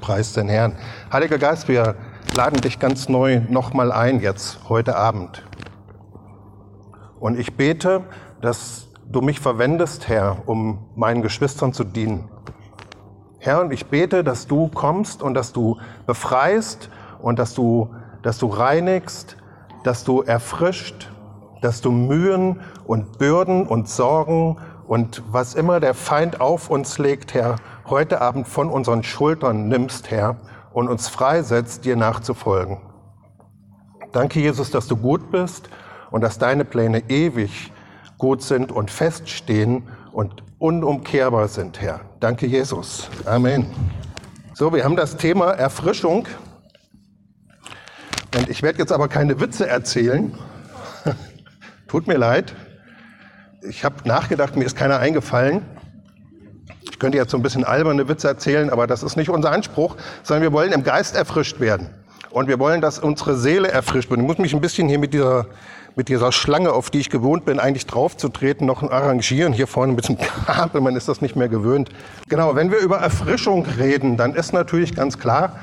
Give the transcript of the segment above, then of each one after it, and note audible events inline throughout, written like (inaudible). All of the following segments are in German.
Preis den Herrn. Heiliger Geist, wir laden dich ganz neu nochmal ein jetzt, heute Abend. Und ich bete, dass du mich verwendest, Herr, um meinen Geschwistern zu dienen. Herr, und ich bete, dass du kommst und dass du befreist und dass du, dass du reinigst, dass du erfrischt, dass du Mühen und Bürden und Sorgen und was immer der Feind auf uns legt, Herr, heute Abend von unseren Schultern nimmst, Herr, und uns freisetzt, dir nachzufolgen. Danke, Jesus, dass du gut bist und dass deine Pläne ewig gut sind und feststehen und unumkehrbar sind, Herr. Danke, Jesus. Amen. So, wir haben das Thema Erfrischung. Und ich werde jetzt aber keine Witze erzählen. (laughs) Tut mir leid. Ich habe nachgedacht, mir ist keiner eingefallen. Könnte jetzt so ein bisschen alberne Witze erzählen, aber das ist nicht unser Anspruch, sondern wir wollen im Geist erfrischt werden. Und wir wollen, dass unsere Seele erfrischt wird. Ich muss mich ein bisschen hier mit dieser, mit dieser Schlange, auf die ich gewohnt bin, eigentlich draufzutreten, noch arrangieren. Hier vorne mit dem Kabel, man ist das nicht mehr gewöhnt. Genau, wenn wir über Erfrischung reden, dann ist natürlich ganz klar,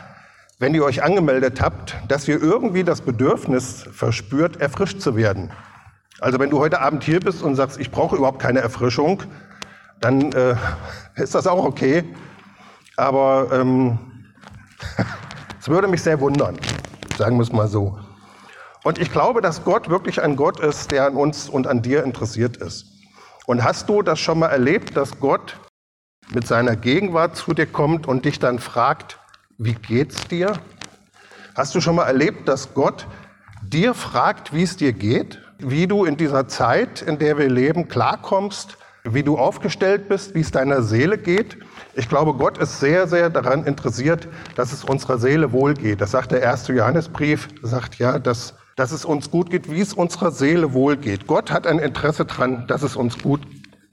wenn ihr euch angemeldet habt, dass ihr irgendwie das Bedürfnis verspürt, erfrischt zu werden. Also wenn du heute Abend hier bist und sagst, ich brauche überhaupt keine Erfrischung, dann äh, ist das auch okay. Aber ähm, (laughs) es würde mich sehr wundern, sagen wir es mal so. Und ich glaube, dass Gott wirklich ein Gott ist, der an uns und an dir interessiert ist. Und hast du das schon mal erlebt, dass Gott mit seiner Gegenwart zu dir kommt und dich dann fragt, wie geht's dir? Hast du schon mal erlebt, dass Gott dir fragt, wie es dir geht? Wie du in dieser Zeit, in der wir leben, klarkommst? Wie du aufgestellt bist, wie es deiner Seele geht. Ich glaube, Gott ist sehr, sehr daran interessiert, dass es unserer Seele wohlgeht. Das sagt der erste Johannesbrief, sagt ja, dass, dass es uns gut geht, wie es unserer Seele wohlgeht. Gott hat ein Interesse daran, dass es uns gut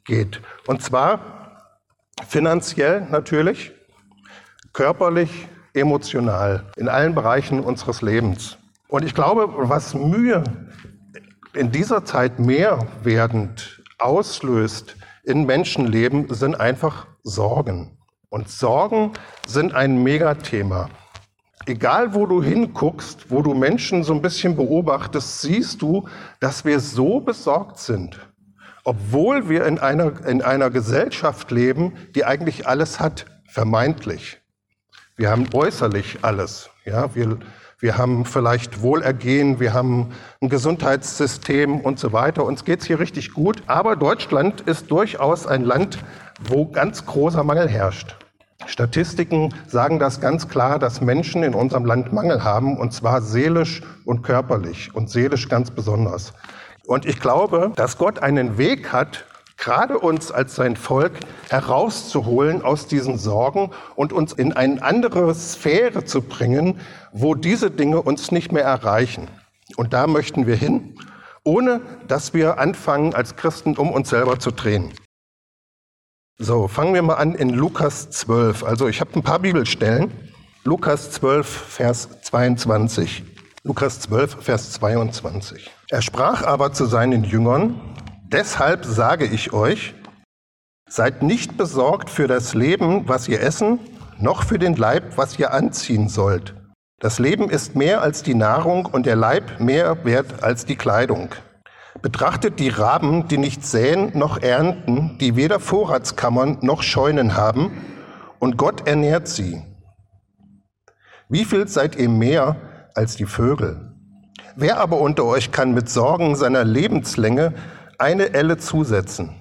geht. Und zwar finanziell natürlich, körperlich, emotional, in allen Bereichen unseres Lebens. Und ich glaube, was Mühe in dieser Zeit mehr werdend auslöst, in Menschenleben sind einfach Sorgen. Und Sorgen sind ein Megathema. Egal, wo du hinguckst, wo du Menschen so ein bisschen beobachtest, siehst du, dass wir so besorgt sind, obwohl wir in einer, in einer Gesellschaft leben, die eigentlich alles hat, vermeintlich. Wir haben äußerlich alles. Ja, wir, wir haben vielleicht Wohlergehen, wir haben ein Gesundheitssystem und so weiter. Uns geht es hier richtig gut. Aber Deutschland ist durchaus ein Land, wo ganz großer Mangel herrscht. Statistiken sagen das ganz klar, dass Menschen in unserem Land Mangel haben, und zwar seelisch und körperlich und seelisch ganz besonders. Und ich glaube, dass Gott einen Weg hat, gerade uns als sein Volk herauszuholen aus diesen Sorgen und uns in eine andere Sphäre zu bringen, wo diese Dinge uns nicht mehr erreichen. Und da möchten wir hin, ohne dass wir anfangen, als Christen um uns selber zu drehen. So, fangen wir mal an in Lukas 12. Also ich habe ein paar Bibelstellen. Lukas 12, Vers 22. Lukas 12, Vers 22. Er sprach aber zu seinen Jüngern, Deshalb sage ich euch, seid nicht besorgt für das Leben, was ihr essen, noch für den Leib, was ihr anziehen sollt. Das Leben ist mehr als die Nahrung und der Leib mehr wert als die Kleidung. Betrachtet die Raben, die nicht säen noch ernten, die weder Vorratskammern noch Scheunen haben, und Gott ernährt sie. Wie viel seid ihr mehr als die Vögel? Wer aber unter euch kann mit Sorgen seiner Lebenslänge eine Elle zusetzen.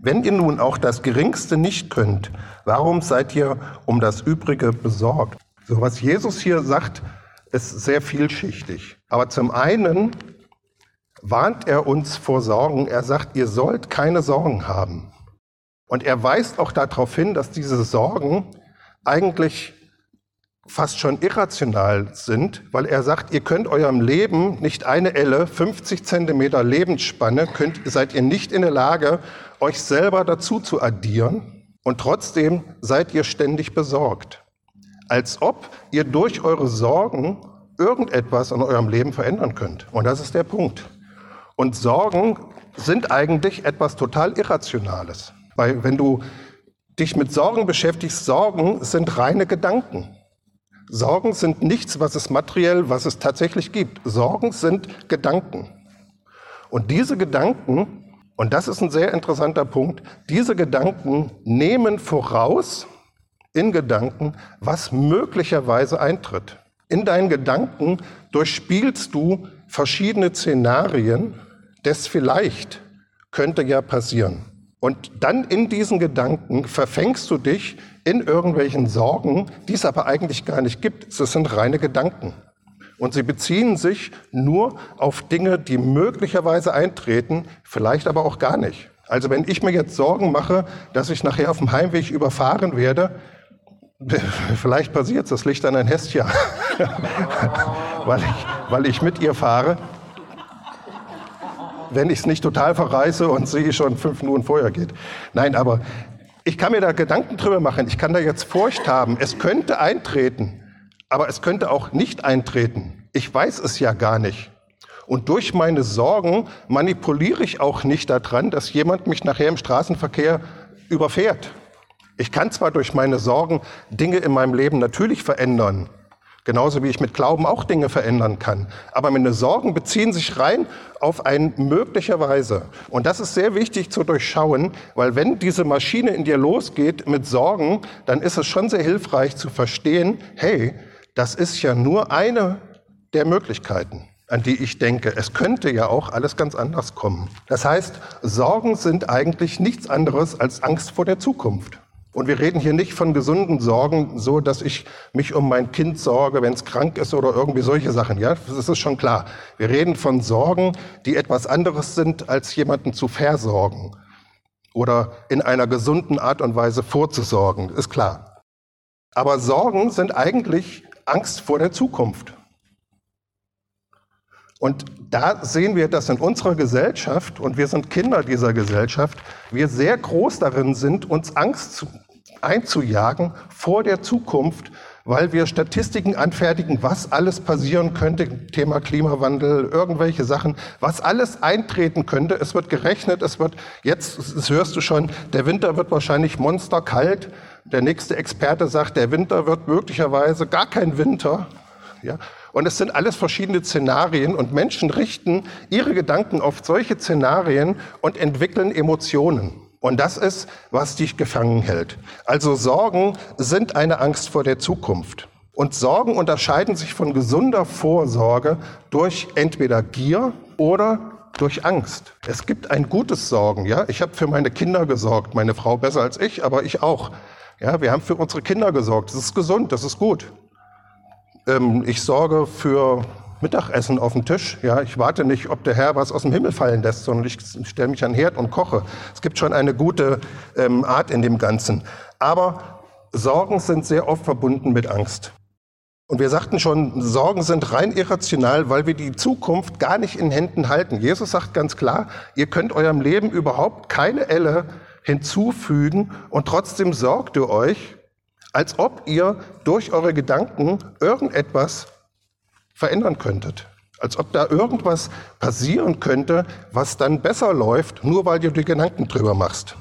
Wenn ihr nun auch das Geringste nicht könnt, warum seid ihr um das Übrige besorgt? So was Jesus hier sagt, ist sehr vielschichtig. Aber zum einen warnt er uns vor Sorgen. Er sagt, ihr sollt keine Sorgen haben. Und er weist auch darauf hin, dass diese Sorgen eigentlich fast schon irrational sind, weil er sagt, ihr könnt eurem Leben nicht eine Elle, 50 Zentimeter Lebensspanne, könnt, seid ihr nicht in der Lage, euch selber dazu zu addieren und trotzdem seid ihr ständig besorgt. Als ob ihr durch eure Sorgen irgendetwas in eurem Leben verändern könnt. Und das ist der Punkt. Und Sorgen sind eigentlich etwas total Irrationales. Weil wenn du dich mit Sorgen beschäftigst, Sorgen sind reine Gedanken. Sorgen sind nichts, was es materiell, was es tatsächlich gibt. Sorgen sind Gedanken. Und diese Gedanken, und das ist ein sehr interessanter Punkt, diese Gedanken nehmen voraus in Gedanken, was möglicherweise eintritt. In deinen Gedanken durchspielst du verschiedene Szenarien, das vielleicht könnte ja passieren. Und dann in diesen Gedanken verfängst du dich in irgendwelchen Sorgen, die es aber eigentlich gar nicht gibt. Es sind reine Gedanken. Und sie beziehen sich nur auf Dinge, die möglicherweise eintreten, vielleicht aber auch gar nicht. Also wenn ich mir jetzt Sorgen mache, dass ich nachher auf dem Heimweg überfahren werde, (laughs) vielleicht passiert das liegt an ein Hestchen, (laughs) weil, ich, weil ich mit ihr fahre, wenn ich es nicht total verreiße und sie schon fünf Minuten vorher geht. Nein, aber ich kann mir da Gedanken drüber machen. Ich kann da jetzt Furcht haben. Es könnte eintreten, aber es könnte auch nicht eintreten. Ich weiß es ja gar nicht. Und durch meine Sorgen manipuliere ich auch nicht daran, dass jemand mich nachher im Straßenverkehr überfährt. Ich kann zwar durch meine Sorgen Dinge in meinem Leben natürlich verändern, Genauso wie ich mit Glauben auch Dinge verändern kann. Aber meine Sorgen beziehen sich rein auf ein möglicherweise. Und das ist sehr wichtig zu durchschauen, weil wenn diese Maschine in dir losgeht mit Sorgen, dann ist es schon sehr hilfreich zu verstehen, hey, das ist ja nur eine der Möglichkeiten an die ich denke. Es könnte ja auch alles ganz anders kommen. Das heißt, Sorgen sind eigentlich nichts anderes als Angst vor der Zukunft. Und wir reden hier nicht von gesunden Sorgen, so dass ich mich um mein Kind sorge, wenn es krank ist oder irgendwie solche Sachen. Ja, das ist schon klar. Wir reden von Sorgen, die etwas anderes sind, als jemanden zu versorgen oder in einer gesunden Art und Weise vorzusorgen. Ist klar. Aber Sorgen sind eigentlich Angst vor der Zukunft. Und da sehen wir, dass in unserer Gesellschaft, und wir sind Kinder dieser Gesellschaft, wir sehr groß darin sind, uns Angst zu, einzujagen vor der Zukunft, weil wir Statistiken anfertigen, was alles passieren könnte, Thema Klimawandel, irgendwelche Sachen, was alles eintreten könnte. Es wird gerechnet, es wird, jetzt das hörst du schon, der Winter wird wahrscheinlich monsterkalt. Der nächste Experte sagt, der Winter wird möglicherweise gar kein Winter. Ja? Und es sind alles verschiedene Szenarien und Menschen richten ihre Gedanken auf solche Szenarien und entwickeln Emotionen. Und das ist, was dich gefangen hält. Also Sorgen sind eine Angst vor der Zukunft. Und Sorgen unterscheiden sich von gesunder Vorsorge durch entweder Gier oder durch Angst. Es gibt ein gutes Sorgen, ja. Ich habe für meine Kinder gesorgt, meine Frau besser als ich, aber ich auch. Ja, wir haben für unsere Kinder gesorgt. Das ist gesund, das ist gut. Ähm, ich sorge für Mittagessen auf den Tisch. Ja, ich warte nicht, ob der Herr was aus dem Himmel fallen lässt, sondern ich stelle mich an den Herd und koche. Es gibt schon eine gute ähm, Art in dem Ganzen. Aber Sorgen sind sehr oft verbunden mit Angst. Und wir sagten schon, Sorgen sind rein irrational, weil wir die Zukunft gar nicht in Händen halten. Jesus sagt ganz klar, ihr könnt eurem Leben überhaupt keine Elle hinzufügen und trotzdem sorgt ihr euch, als ob ihr durch eure Gedanken irgendetwas verändern könntet. Als ob da irgendwas passieren könnte, was dann besser läuft, nur weil du dir Gedanken drüber machst.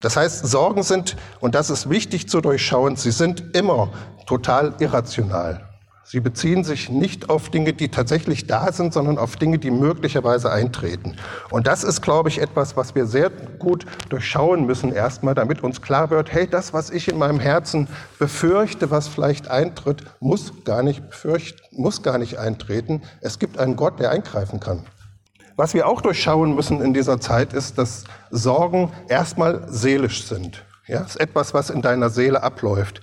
Das heißt, Sorgen sind, und das ist wichtig zu durchschauen, sie sind immer total irrational. Sie beziehen sich nicht auf Dinge, die tatsächlich da sind, sondern auf Dinge, die möglicherweise eintreten. Und das ist, glaube ich, etwas, was wir sehr gut durchschauen müssen erstmal, damit uns klar wird, hey, das, was ich in meinem Herzen befürchte, was vielleicht eintritt, muss gar nicht befürchten, muss gar nicht eintreten. Es gibt einen Gott, der eingreifen kann. Was wir auch durchschauen müssen in dieser Zeit ist, dass Sorgen erstmal seelisch sind. Ja, ist etwas, was in deiner Seele abläuft.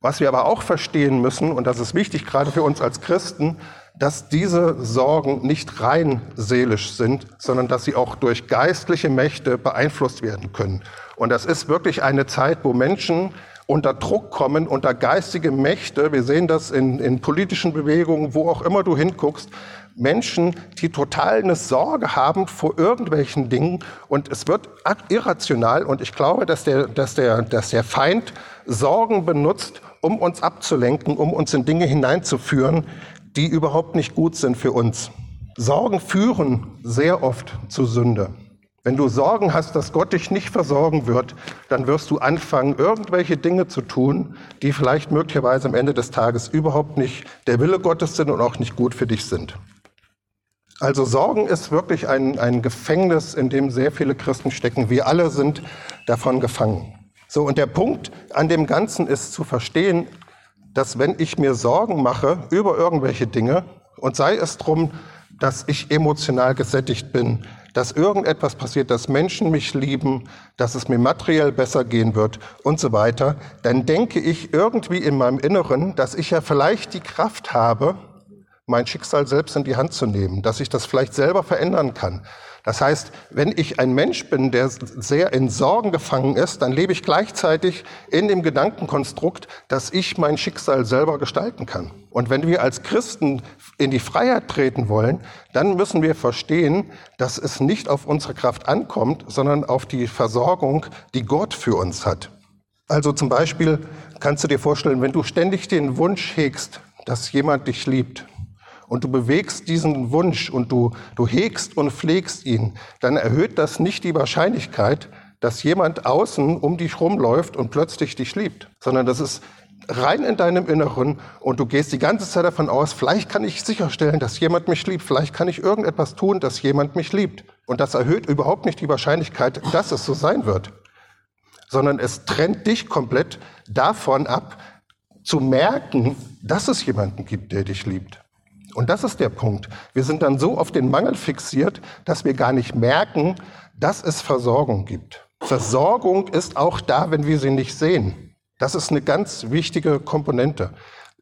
Was wir aber auch verstehen müssen, und das ist wichtig gerade für uns als Christen, dass diese Sorgen nicht rein seelisch sind, sondern dass sie auch durch geistliche Mächte beeinflusst werden können. Und das ist wirklich eine Zeit, wo Menschen unter Druck kommen, unter geistige Mächte. Wir sehen das in, in politischen Bewegungen, wo auch immer du hinguckst. Menschen, die total eine Sorge haben vor irgendwelchen Dingen und es wird irrational und ich glaube, dass der, dass der, dass der Feind Sorgen benutzt, um uns abzulenken, um uns in Dinge hineinzuführen, die überhaupt nicht gut sind für uns. Sorgen führen sehr oft zu Sünde. Wenn du Sorgen hast, dass Gott dich nicht versorgen wird, dann wirst du anfangen, irgendwelche Dinge zu tun, die vielleicht möglicherweise am Ende des Tages überhaupt nicht der Wille Gottes sind und auch nicht gut für dich sind. Also Sorgen ist wirklich ein, ein Gefängnis, in dem sehr viele Christen stecken. Wir alle sind davon gefangen. So, und der Punkt an dem Ganzen ist zu verstehen, dass wenn ich mir Sorgen mache über irgendwelche Dinge, und sei es drum, dass ich emotional gesättigt bin, dass irgendetwas passiert, dass Menschen mich lieben, dass es mir materiell besser gehen wird und so weiter, dann denke ich irgendwie in meinem Inneren, dass ich ja vielleicht die Kraft habe, mein Schicksal selbst in die Hand zu nehmen, dass ich das vielleicht selber verändern kann. Das heißt, wenn ich ein Mensch bin, der sehr in Sorgen gefangen ist, dann lebe ich gleichzeitig in dem Gedankenkonstrukt, dass ich mein Schicksal selber gestalten kann. Und wenn wir als Christen in die Freiheit treten wollen, dann müssen wir verstehen, dass es nicht auf unsere Kraft ankommt, sondern auf die Versorgung, die Gott für uns hat. Also zum Beispiel kannst du dir vorstellen, wenn du ständig den Wunsch hegst, dass jemand dich liebt, und du bewegst diesen Wunsch und du, du hegst und pflegst ihn, dann erhöht das nicht die Wahrscheinlichkeit, dass jemand außen um dich rumläuft und plötzlich dich liebt, sondern das ist rein in deinem Inneren und du gehst die ganze Zeit davon aus, vielleicht kann ich sicherstellen, dass jemand mich liebt, vielleicht kann ich irgendetwas tun, dass jemand mich liebt. Und das erhöht überhaupt nicht die Wahrscheinlichkeit, dass es so sein wird, sondern es trennt dich komplett davon ab, zu merken, dass es jemanden gibt, der dich liebt. Und das ist der Punkt. Wir sind dann so auf den Mangel fixiert, dass wir gar nicht merken, dass es Versorgung gibt. Versorgung ist auch da, wenn wir sie nicht sehen. Das ist eine ganz wichtige Komponente.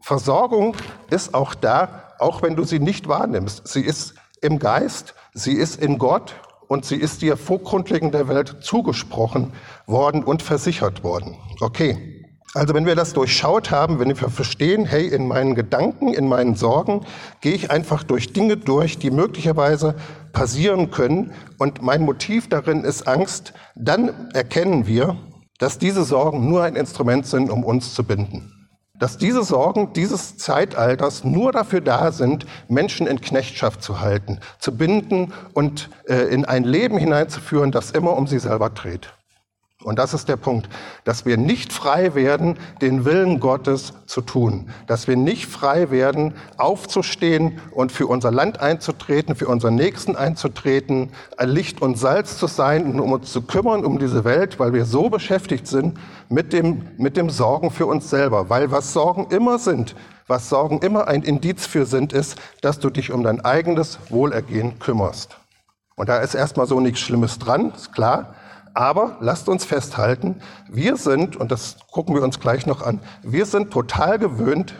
Versorgung ist auch da, auch wenn du sie nicht wahrnimmst. Sie ist im Geist, sie ist in Gott und sie ist dir vor Grundlegung der Welt zugesprochen worden und versichert worden. Okay. Also wenn wir das durchschaut haben, wenn wir verstehen, hey, in meinen Gedanken, in meinen Sorgen gehe ich einfach durch Dinge durch, die möglicherweise passieren können und mein Motiv darin ist Angst, dann erkennen wir, dass diese Sorgen nur ein Instrument sind, um uns zu binden. Dass diese Sorgen dieses Zeitalters nur dafür da sind, Menschen in Knechtschaft zu halten, zu binden und äh, in ein Leben hineinzuführen, das immer um sie selber dreht. Und das ist der Punkt, dass wir nicht frei werden, den Willen Gottes zu tun, dass wir nicht frei werden, aufzustehen und für unser Land einzutreten, für unseren Nächsten einzutreten, Licht und Salz zu sein und um uns zu kümmern um diese Welt, weil wir so beschäftigt sind mit dem, mit dem Sorgen für uns selber. Weil was Sorgen immer sind, was Sorgen immer ein Indiz für sind, ist, dass du dich um dein eigenes Wohlergehen kümmerst. Und da ist erstmal so nichts Schlimmes dran, ist klar. Aber lasst uns festhalten, wir sind, und das gucken wir uns gleich noch an, wir sind total gewöhnt,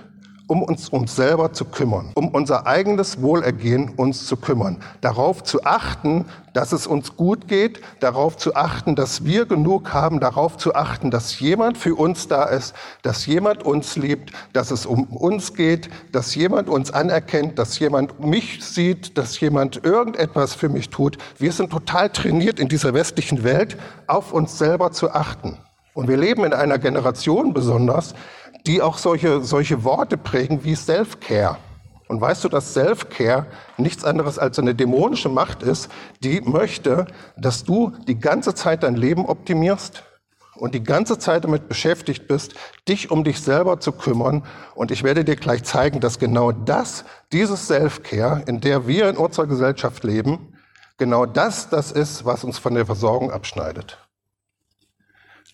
um uns uns selber zu kümmern, um unser eigenes Wohlergehen uns zu kümmern, darauf zu achten, dass es uns gut geht, darauf zu achten, dass wir genug haben, darauf zu achten, dass jemand für uns da ist, dass jemand uns liebt, dass es um uns geht, dass jemand uns anerkennt, dass jemand mich sieht, dass jemand irgendetwas für mich tut. Wir sind total trainiert in dieser westlichen Welt, auf uns selber zu achten. Und wir leben in einer Generation besonders, die auch solche, solche Worte prägen wie Self-Care. Und weißt du, dass Self-Care nichts anderes als eine dämonische Macht ist, die möchte, dass du die ganze Zeit dein Leben optimierst und die ganze Zeit damit beschäftigt bist, dich um dich selber zu kümmern. Und ich werde dir gleich zeigen, dass genau das, dieses Self-Care, in der wir in unserer Gesellschaft leben, genau das das ist, was uns von der Versorgung abschneidet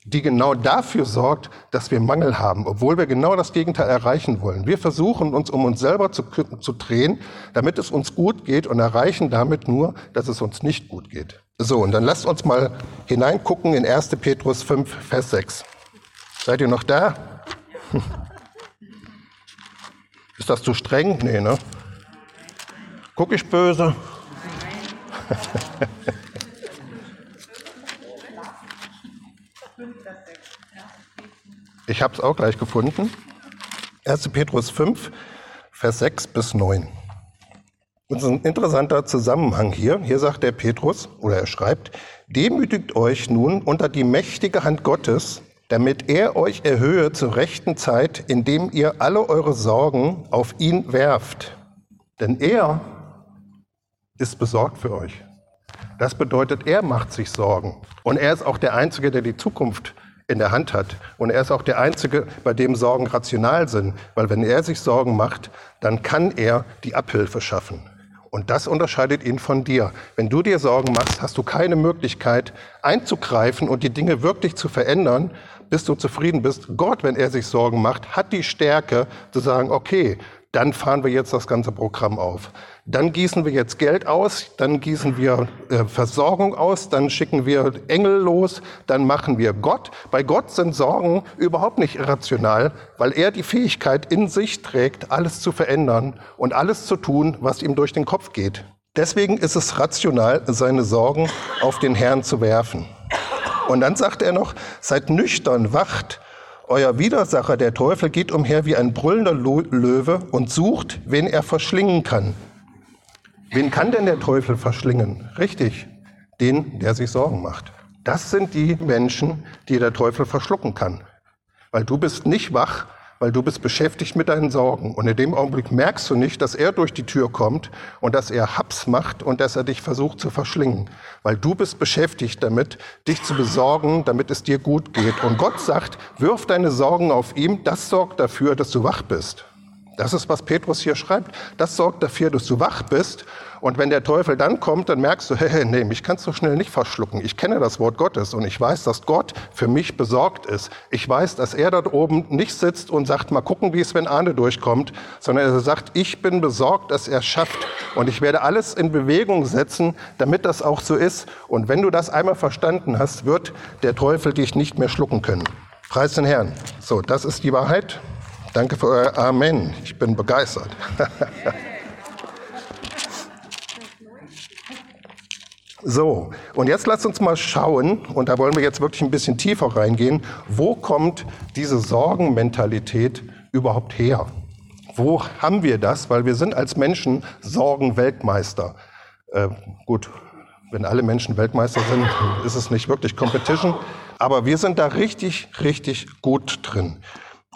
die genau dafür sorgt, dass wir Mangel haben, obwohl wir genau das Gegenteil erreichen wollen. Wir versuchen uns um uns selber zu, zu drehen, damit es uns gut geht und erreichen damit nur, dass es uns nicht gut geht. So, und dann lasst uns mal hineingucken in 1. Petrus 5, Vers 6. Seid ihr noch da? (laughs) Ist das zu streng? Nee, ne? Guck ich böse? (laughs) Ich habe es auch gleich gefunden. 1. Petrus 5, Vers 6 bis 9. Und ist ein interessanter Zusammenhang hier. Hier sagt der Petrus, oder er schreibt, demütigt euch nun unter die mächtige Hand Gottes, damit er euch erhöhe zur rechten Zeit, indem ihr alle eure Sorgen auf ihn werft. Denn er ist besorgt für euch. Das bedeutet, er macht sich Sorgen. Und er ist auch der Einzige, der die Zukunft in der Hand hat. Und er ist auch der Einzige, bei dem Sorgen rational sind. Weil wenn er sich Sorgen macht, dann kann er die Abhilfe schaffen. Und das unterscheidet ihn von dir. Wenn du dir Sorgen machst, hast du keine Möglichkeit einzugreifen und die Dinge wirklich zu verändern, bis du zufrieden bist. Gott, wenn er sich Sorgen macht, hat die Stärke zu sagen, okay, dann fahren wir jetzt das ganze Programm auf. Dann gießen wir jetzt Geld aus, dann gießen wir äh, Versorgung aus, dann schicken wir Engel los, dann machen wir Gott. Bei Gott sind Sorgen überhaupt nicht irrational, weil er die Fähigkeit in sich trägt, alles zu verändern und alles zu tun, was ihm durch den Kopf geht. Deswegen ist es rational, seine Sorgen auf den Herrn zu werfen. Und dann sagt er noch, seid nüchtern, wacht, euer Widersacher, der Teufel, geht umher wie ein brüllender Löwe und sucht, wen er verschlingen kann. Wen kann denn der Teufel verschlingen? Richtig, den, der sich Sorgen macht. Das sind die Menschen, die der Teufel verschlucken kann. Weil du bist nicht wach, weil du bist beschäftigt mit deinen Sorgen. Und in dem Augenblick merkst du nicht, dass er durch die Tür kommt und dass er Haps macht und dass er dich versucht zu verschlingen. Weil du bist beschäftigt damit, dich zu besorgen, damit es dir gut geht. Und Gott sagt, wirf deine Sorgen auf ihm, das sorgt dafür, dass du wach bist. Das ist, was Petrus hier schreibt. Das sorgt dafür, dass du wach bist. Und wenn der Teufel dann kommt, dann merkst du, (laughs) hey, nee, mich kannst du schnell nicht verschlucken. Ich kenne das Wort Gottes und ich weiß, dass Gott für mich besorgt ist. Ich weiß, dass er dort oben nicht sitzt und sagt, mal gucken, wie es, wenn Arne durchkommt, sondern er sagt, ich bin besorgt, dass er schafft. Und ich werde alles in Bewegung setzen, damit das auch so ist. Und wenn du das einmal verstanden hast, wird der Teufel dich nicht mehr schlucken können. Preis den Herrn. So, das ist die Wahrheit. Danke für euer Amen. Ich bin begeistert. (laughs) so, und jetzt lasst uns mal schauen, und da wollen wir jetzt wirklich ein bisschen tiefer reingehen, wo kommt diese Sorgenmentalität überhaupt her? Wo haben wir das? Weil wir sind als Menschen Sorgenweltmeister. Äh, gut, wenn alle Menschen Weltmeister sind, (laughs) ist es nicht wirklich Competition. Aber wir sind da richtig, richtig gut drin.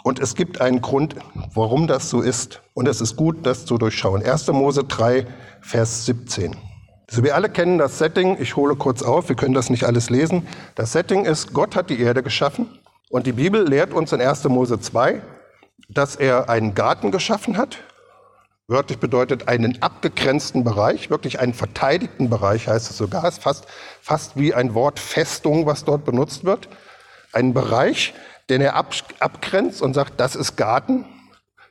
Und es gibt einen Grund, warum das so ist. Und es ist gut, das zu durchschauen. 1. Mose 3, Vers 17. Also wir alle kennen das Setting. Ich hole kurz auf. Wir können das nicht alles lesen. Das Setting ist, Gott hat die Erde geschaffen. Und die Bibel lehrt uns in 1. Mose 2, dass er einen Garten geschaffen hat. Wörtlich bedeutet einen abgegrenzten Bereich, wirklich einen verteidigten Bereich heißt es sogar. Es ist fast, fast wie ein Wort Festung, was dort benutzt wird. Ein Bereich, den er ab, abgrenzt und sagt, das ist Garten,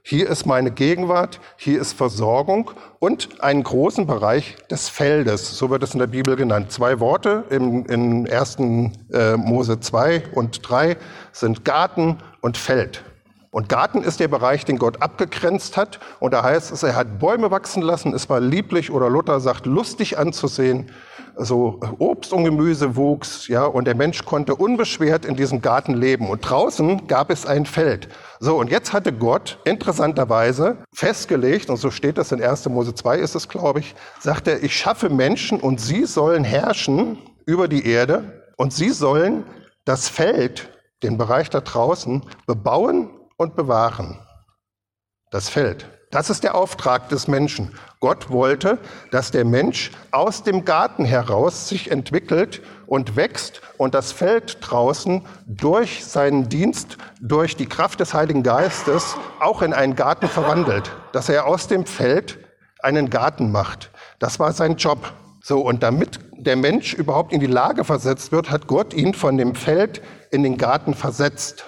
hier ist meine Gegenwart, hier ist Versorgung und einen großen Bereich des Feldes, so wird es in der Bibel genannt. Zwei Worte im, in 1. Äh, Mose 2 und 3 sind Garten und Feld. Und Garten ist der Bereich, den Gott abgegrenzt hat. Und da heißt es, er hat Bäume wachsen lassen. Es war lieblich oder Luther sagt, lustig anzusehen so Obst und Gemüse wuchs, ja, und der Mensch konnte unbeschwert in diesem Garten leben. Und draußen gab es ein Feld. So, und jetzt hatte Gott interessanterweise festgelegt, und so steht das in 1. Mose 2 ist es, glaube ich, sagt er, ich schaffe Menschen und sie sollen herrschen über die Erde und sie sollen das Feld, den Bereich da draußen, bebauen und bewahren. Das Feld. Das ist der Auftrag des Menschen. Gott wollte, dass der Mensch aus dem Garten heraus sich entwickelt und wächst und das Feld draußen durch seinen Dienst, durch die Kraft des Heiligen Geistes auch in einen Garten verwandelt. Dass er aus dem Feld einen Garten macht. Das war sein Job. So, und damit der Mensch überhaupt in die Lage versetzt wird, hat Gott ihn von dem Feld in den Garten versetzt.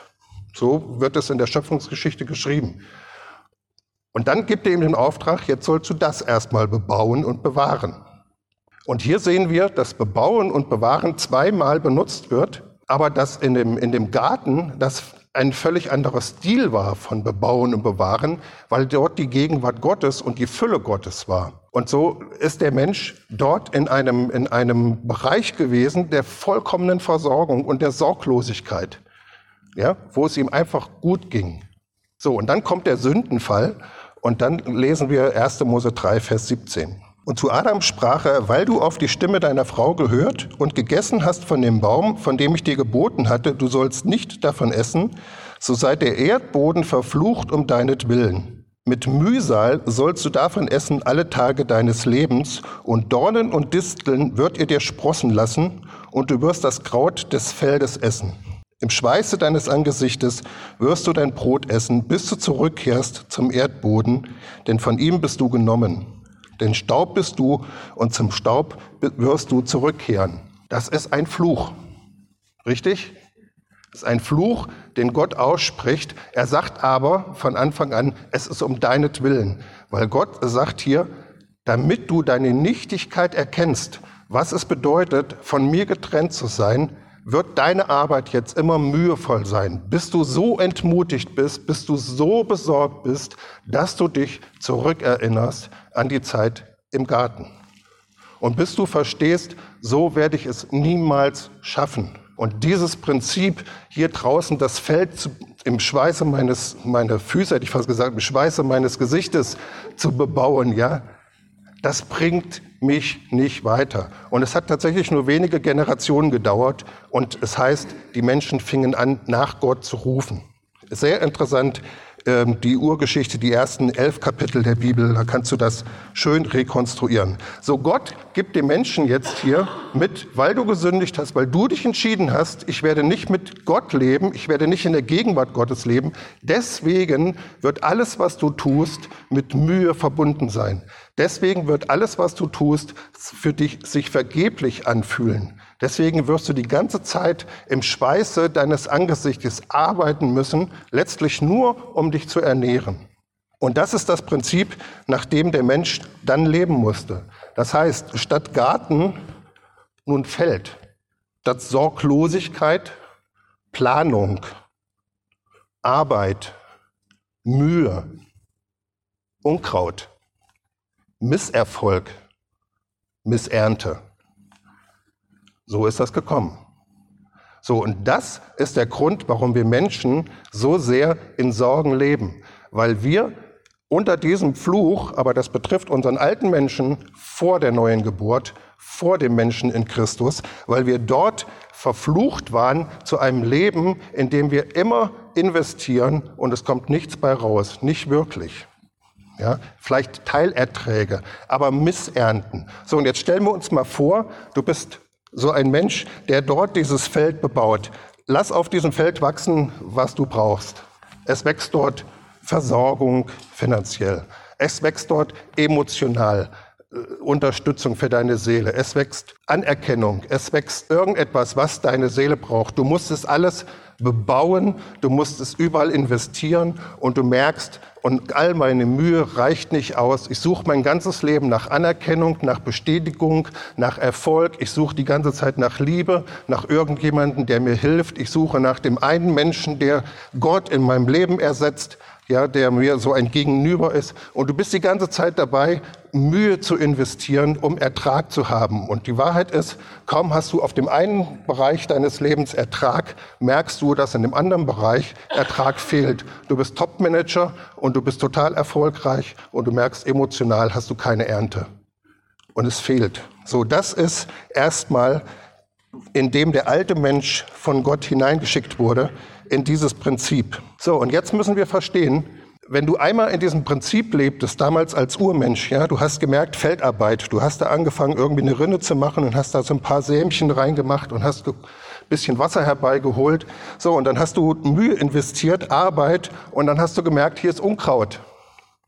So wird es in der Schöpfungsgeschichte geschrieben. Und dann gibt er ihm den Auftrag, jetzt sollst du das erstmal bebauen und bewahren. Und hier sehen wir, dass Bebauen und Bewahren zweimal benutzt wird, aber dass in dem, in dem Garten das ein völlig anderer Stil war von Bebauen und Bewahren, weil dort die Gegenwart Gottes und die Fülle Gottes war. Und so ist der Mensch dort in einem, in einem Bereich gewesen der vollkommenen Versorgung und der Sorglosigkeit, ja, wo es ihm einfach gut ging. So, und dann kommt der Sündenfall und dann lesen wir 1. Mose 3, Vers 17. Und zu Adam sprach er, weil du auf die Stimme deiner Frau gehört und gegessen hast von dem Baum, von dem ich dir geboten hatte, du sollst nicht davon essen, so sei der Erdboden verflucht um deinetwillen. Mit Mühsal sollst du davon essen alle Tage deines Lebens, und Dornen und Disteln wird ihr dir sprossen lassen, und du wirst das Kraut des Feldes essen. Im Schweiße deines Angesichtes wirst du dein Brot essen, bis du zurückkehrst zum Erdboden, denn von ihm bist du genommen. Denn Staub bist du und zum Staub wirst du zurückkehren. Das ist ein Fluch. Richtig? Das ist ein Fluch, den Gott ausspricht. Er sagt aber von Anfang an, es ist um deinetwillen. Weil Gott sagt hier, damit du deine Nichtigkeit erkennst, was es bedeutet, von mir getrennt zu sein, wird deine Arbeit jetzt immer mühevoll sein, bis du so entmutigt bist, bis du so besorgt bist, dass du dich zurückerinnerst an die Zeit im Garten. Und bis du verstehst, so werde ich es niemals schaffen. Und dieses Prinzip, hier draußen das Feld zu, im Schweiße meines, meiner Füße, hätte ich fast gesagt, im Schweiße meines Gesichtes zu bebauen, ja, das bringt mich nicht weiter. Und es hat tatsächlich nur wenige Generationen gedauert und es heißt, die Menschen fingen an, nach Gott zu rufen. Sehr interessant, die Urgeschichte, die ersten elf Kapitel der Bibel, da kannst du das schön rekonstruieren. So, Gott gibt dem Menschen jetzt hier mit, weil du gesündigt hast, weil du dich entschieden hast, ich werde nicht mit Gott leben, ich werde nicht in der Gegenwart Gottes leben. Deswegen wird alles, was du tust, mit Mühe verbunden sein. Deswegen wird alles, was du tust, für dich sich vergeblich anfühlen. Deswegen wirst du die ganze Zeit im Schweiße deines Angesichtes arbeiten müssen, letztlich nur, um dich zu ernähren. Und das ist das Prinzip, nach dem der Mensch dann leben musste. Das heißt, statt Garten nun Feld, statt Sorglosigkeit Planung, Arbeit, Mühe, Unkraut, Misserfolg, Missernte. So ist das gekommen. So, und das ist der Grund, warum wir Menschen so sehr in Sorgen leben. Weil wir unter diesem Fluch, aber das betrifft unseren alten Menschen vor der neuen Geburt, vor dem Menschen in Christus, weil wir dort verflucht waren zu einem Leben, in dem wir immer investieren und es kommt nichts bei raus, nicht wirklich. Ja, vielleicht Teilerträge, aber Missernten. So, und jetzt stellen wir uns mal vor, du bist so ein Mensch, der dort dieses Feld bebaut. Lass auf diesem Feld wachsen, was du brauchst. Es wächst dort Versorgung finanziell. Es wächst dort emotional. Äh, Unterstützung für deine Seele. Es wächst Anerkennung. Es wächst irgendetwas, was deine Seele braucht. Du musst es alles bebauen. Du musst es überall investieren und du merkst, und all meine Mühe reicht nicht aus. Ich suche mein ganzes Leben nach Anerkennung, nach Bestätigung, nach Erfolg. Ich suche die ganze Zeit nach Liebe, nach irgendjemandem, der mir hilft. Ich suche nach dem einen Menschen, der Gott in meinem Leben ersetzt ja, der mir so ein Gegenüber ist. Und du bist die ganze Zeit dabei, Mühe zu investieren, um Ertrag zu haben. Und die Wahrheit ist, kaum hast du auf dem einen Bereich deines Lebens Ertrag, merkst du, dass in dem anderen Bereich Ertrag fehlt. Du bist Topmanager und du bist total erfolgreich und du merkst, emotional hast du keine Ernte. Und es fehlt. So, das ist erstmal, in dem der alte Mensch von Gott hineingeschickt wurde, in dieses Prinzip. So, und jetzt müssen wir verstehen, wenn du einmal in diesem Prinzip lebtest, damals als Urmensch, ja, du hast gemerkt, Feldarbeit, du hast da angefangen, irgendwie eine Rinne zu machen und hast da so ein paar Sämchen reingemacht und hast ein bisschen Wasser herbeigeholt. So, und dann hast du Mühe investiert, Arbeit, und dann hast du gemerkt, hier ist Unkraut.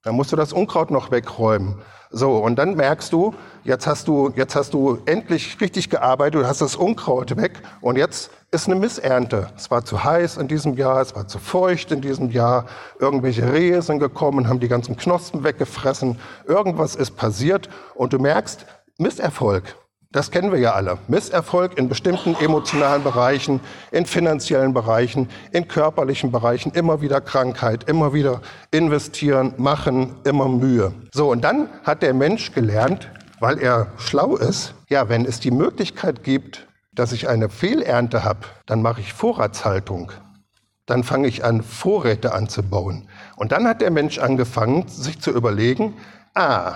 Dann musst du das Unkraut noch wegräumen. So, und dann merkst du, jetzt hast du, jetzt hast du endlich richtig gearbeitet, du hast das Unkraut weg und jetzt ist eine Missernte. Es war zu heiß in diesem Jahr, es war zu feucht in diesem Jahr. Irgendwelche Rehe sind gekommen, haben die ganzen Knospen weggefressen. Irgendwas ist passiert und du merkst, Misserfolg. Das kennen wir ja alle. Misserfolg in bestimmten emotionalen Bereichen, in finanziellen Bereichen, in körperlichen Bereichen, immer wieder Krankheit, immer wieder investieren, machen, immer Mühe. So, und dann hat der Mensch gelernt, weil er schlau ist, ja, wenn es die Möglichkeit gibt, dass ich eine Fehlernte habe, dann mache ich Vorratshaltung. Dann fange ich an, Vorräte anzubauen. Und dann hat der Mensch angefangen, sich zu überlegen, ah,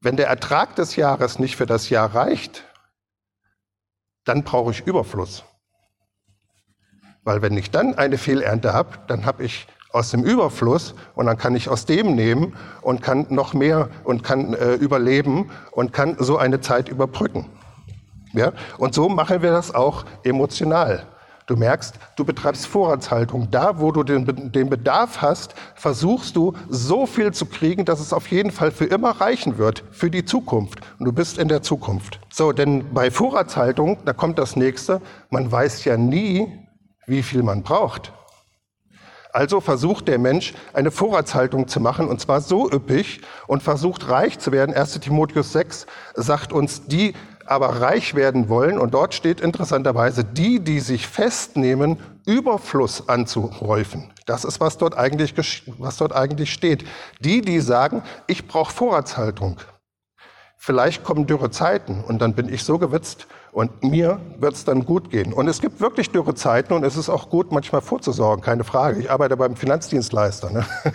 wenn der Ertrag des Jahres nicht für das Jahr reicht, dann brauche ich Überfluss. Weil wenn ich dann eine Fehlernte habe, dann habe ich aus dem Überfluss und dann kann ich aus dem nehmen und kann noch mehr und kann äh, überleben und kann so eine Zeit überbrücken. Ja? Und so machen wir das auch emotional. Du merkst, du betreibst Vorratshaltung. Da, wo du den, den, Bedarf hast, versuchst du so viel zu kriegen, dass es auf jeden Fall für immer reichen wird, für die Zukunft. Und du bist in der Zukunft. So, denn bei Vorratshaltung, da kommt das nächste, man weiß ja nie, wie viel man braucht. Also versucht der Mensch, eine Vorratshaltung zu machen, und zwar so üppig und versucht reich zu werden. 1 Timotheus 6 sagt uns, die aber reich werden wollen, und dort steht interessanterweise, die, die sich festnehmen, Überfluss anzuhäufen. Das ist, was dort eigentlich, was dort eigentlich steht. Die, die sagen, ich brauche Vorratshaltung. Vielleicht kommen dürre Zeiten und dann bin ich so gewitzt und mir wird es dann gut gehen. Und es gibt wirklich dürre Zeiten und es ist auch gut, manchmal vorzusorgen, keine Frage. Ich arbeite beim Finanzdienstleister. Ne? (laughs)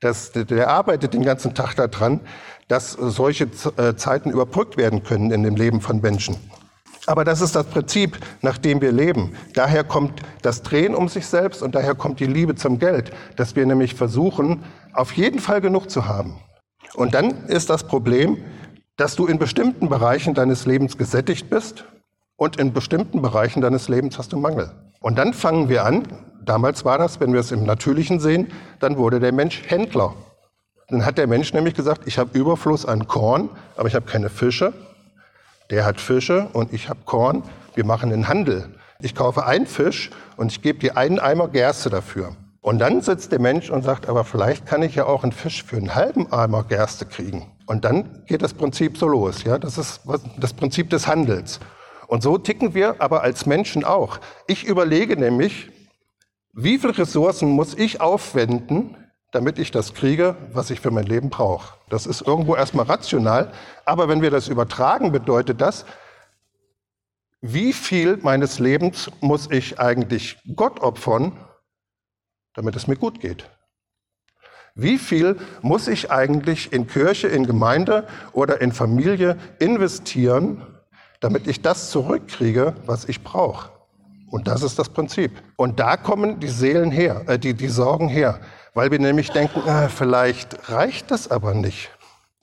Das, der arbeitet den ganzen Tag daran, dass solche äh, Zeiten überbrückt werden können in dem Leben von Menschen. Aber das ist das Prinzip, nach dem wir leben. Daher kommt das Drehen um sich selbst und daher kommt die Liebe zum Geld, dass wir nämlich versuchen, auf jeden Fall genug zu haben. Und dann ist das Problem, dass du in bestimmten Bereichen deines Lebens gesättigt bist und in bestimmten Bereichen deines Lebens hast du Mangel. Und dann fangen wir an, damals war das, wenn wir es im Natürlichen sehen, dann wurde der Mensch Händler. Dann hat der Mensch nämlich gesagt, ich habe Überfluss an Korn, aber ich habe keine Fische. Der hat Fische und ich habe Korn. Wir machen einen Handel. Ich kaufe einen Fisch und ich gebe dir einen Eimer Gerste dafür. Und dann sitzt der Mensch und sagt, aber vielleicht kann ich ja auch einen Fisch für einen halben Eimer Gerste kriegen. Und dann geht das Prinzip so los. Ja? Das ist das Prinzip des Handels. Und so ticken wir aber als Menschen auch. Ich überlege nämlich, wie viele Ressourcen muss ich aufwenden, damit ich das kriege, was ich für mein Leben brauche. Das ist irgendwo erstmal rational, aber wenn wir das übertragen, bedeutet das, wie viel meines Lebens muss ich eigentlich Gott opfern, damit es mir gut geht? Wie viel muss ich eigentlich in Kirche, in Gemeinde oder in Familie investieren, damit ich das zurückkriege, was ich brauche? Und das ist das Prinzip. Und da kommen die Seelen her, äh, die, die Sorgen her, weil wir nämlich denken, ah, vielleicht reicht das aber nicht.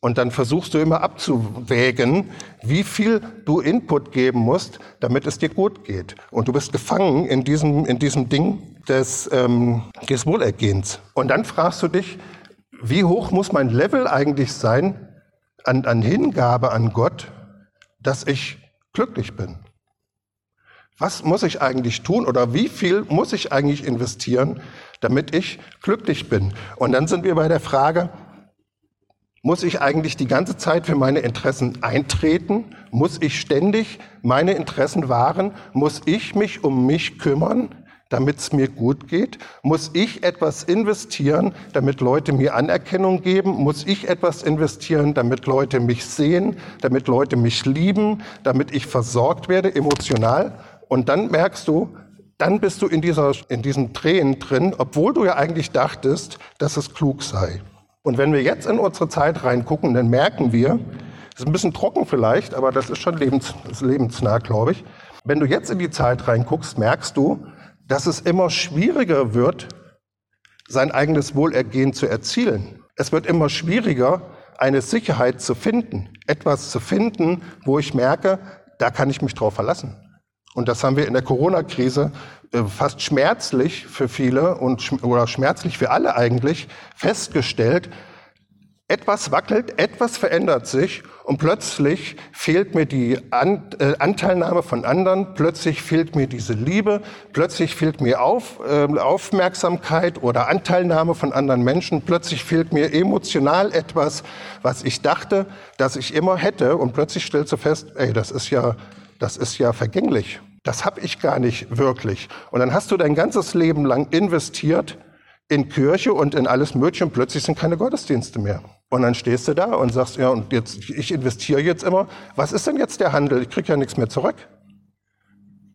Und dann versuchst du immer abzuwägen, wie viel du Input geben musst, damit es dir gut geht. Und du bist gefangen in diesem, in diesem Ding, des, ähm, des Wohlergehens. Und dann fragst du dich, wie hoch muss mein Level eigentlich sein an, an Hingabe an Gott, dass ich glücklich bin? Was muss ich eigentlich tun oder wie viel muss ich eigentlich investieren, damit ich glücklich bin? Und dann sind wir bei der Frage, muss ich eigentlich die ganze Zeit für meine Interessen eintreten? Muss ich ständig meine Interessen wahren? Muss ich mich um mich kümmern? damit es mir gut geht? Muss ich etwas investieren, damit Leute mir Anerkennung geben? Muss ich etwas investieren, damit Leute mich sehen, damit Leute mich lieben, damit ich versorgt werde emotional? Und dann merkst du, dann bist du in, dieser, in diesen Tränen drin, obwohl du ja eigentlich dachtest, dass es klug sei. Und wenn wir jetzt in unsere Zeit reingucken, dann merken wir, das ist ein bisschen trocken vielleicht, aber das ist schon lebens, ist lebensnah, glaube ich. Wenn du jetzt in die Zeit reinguckst, merkst du, dass es immer schwieriger wird, sein eigenes Wohlergehen zu erzielen. Es wird immer schwieriger, eine Sicherheit zu finden, etwas zu finden, wo ich merke, da kann ich mich drauf verlassen. Und das haben wir in der Corona-Krise äh, fast schmerzlich für viele und oder schmerzlich für alle eigentlich festgestellt, etwas wackelt, etwas verändert sich und plötzlich fehlt mir die An äh, Anteilnahme von anderen, plötzlich fehlt mir diese Liebe, plötzlich fehlt mir Auf, äh, Aufmerksamkeit oder Anteilnahme von anderen Menschen, plötzlich fehlt mir emotional etwas, was ich dachte, dass ich immer hätte. Und plötzlich stellst du fest, ey, das ist ja, das ist ja vergänglich. Das habe ich gar nicht wirklich. Und dann hast du dein ganzes Leben lang investiert in Kirche und in alles Mögliche und plötzlich sind keine Gottesdienste mehr. Und dann stehst du da und sagst, ja, und jetzt, ich investiere jetzt immer. Was ist denn jetzt der Handel? Ich kriege ja nichts mehr zurück.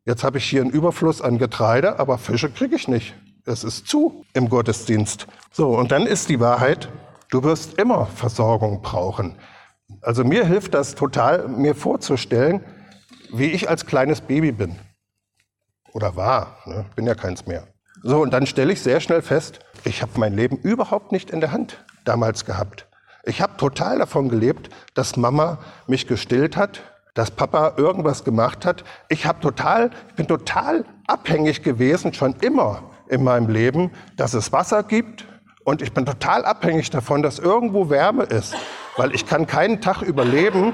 Jetzt habe ich hier einen Überfluss an Getreide, aber Fische kriege ich nicht. Es ist zu im Gottesdienst. So, und dann ist die Wahrheit, du wirst immer Versorgung brauchen. Also mir hilft das total, mir vorzustellen, wie ich als kleines Baby bin. Oder war, ne? bin ja keins mehr. So, und dann stelle ich sehr schnell fest, ich habe mein Leben überhaupt nicht in der Hand damals gehabt. Ich habe total davon gelebt, dass Mama mich gestillt hat, dass Papa irgendwas gemacht hat. Ich habe total, ich bin total abhängig gewesen, schon immer in meinem Leben, dass es Wasser gibt. Und ich bin total abhängig davon, dass irgendwo Wärme ist. Weil ich kann keinen Tag überleben,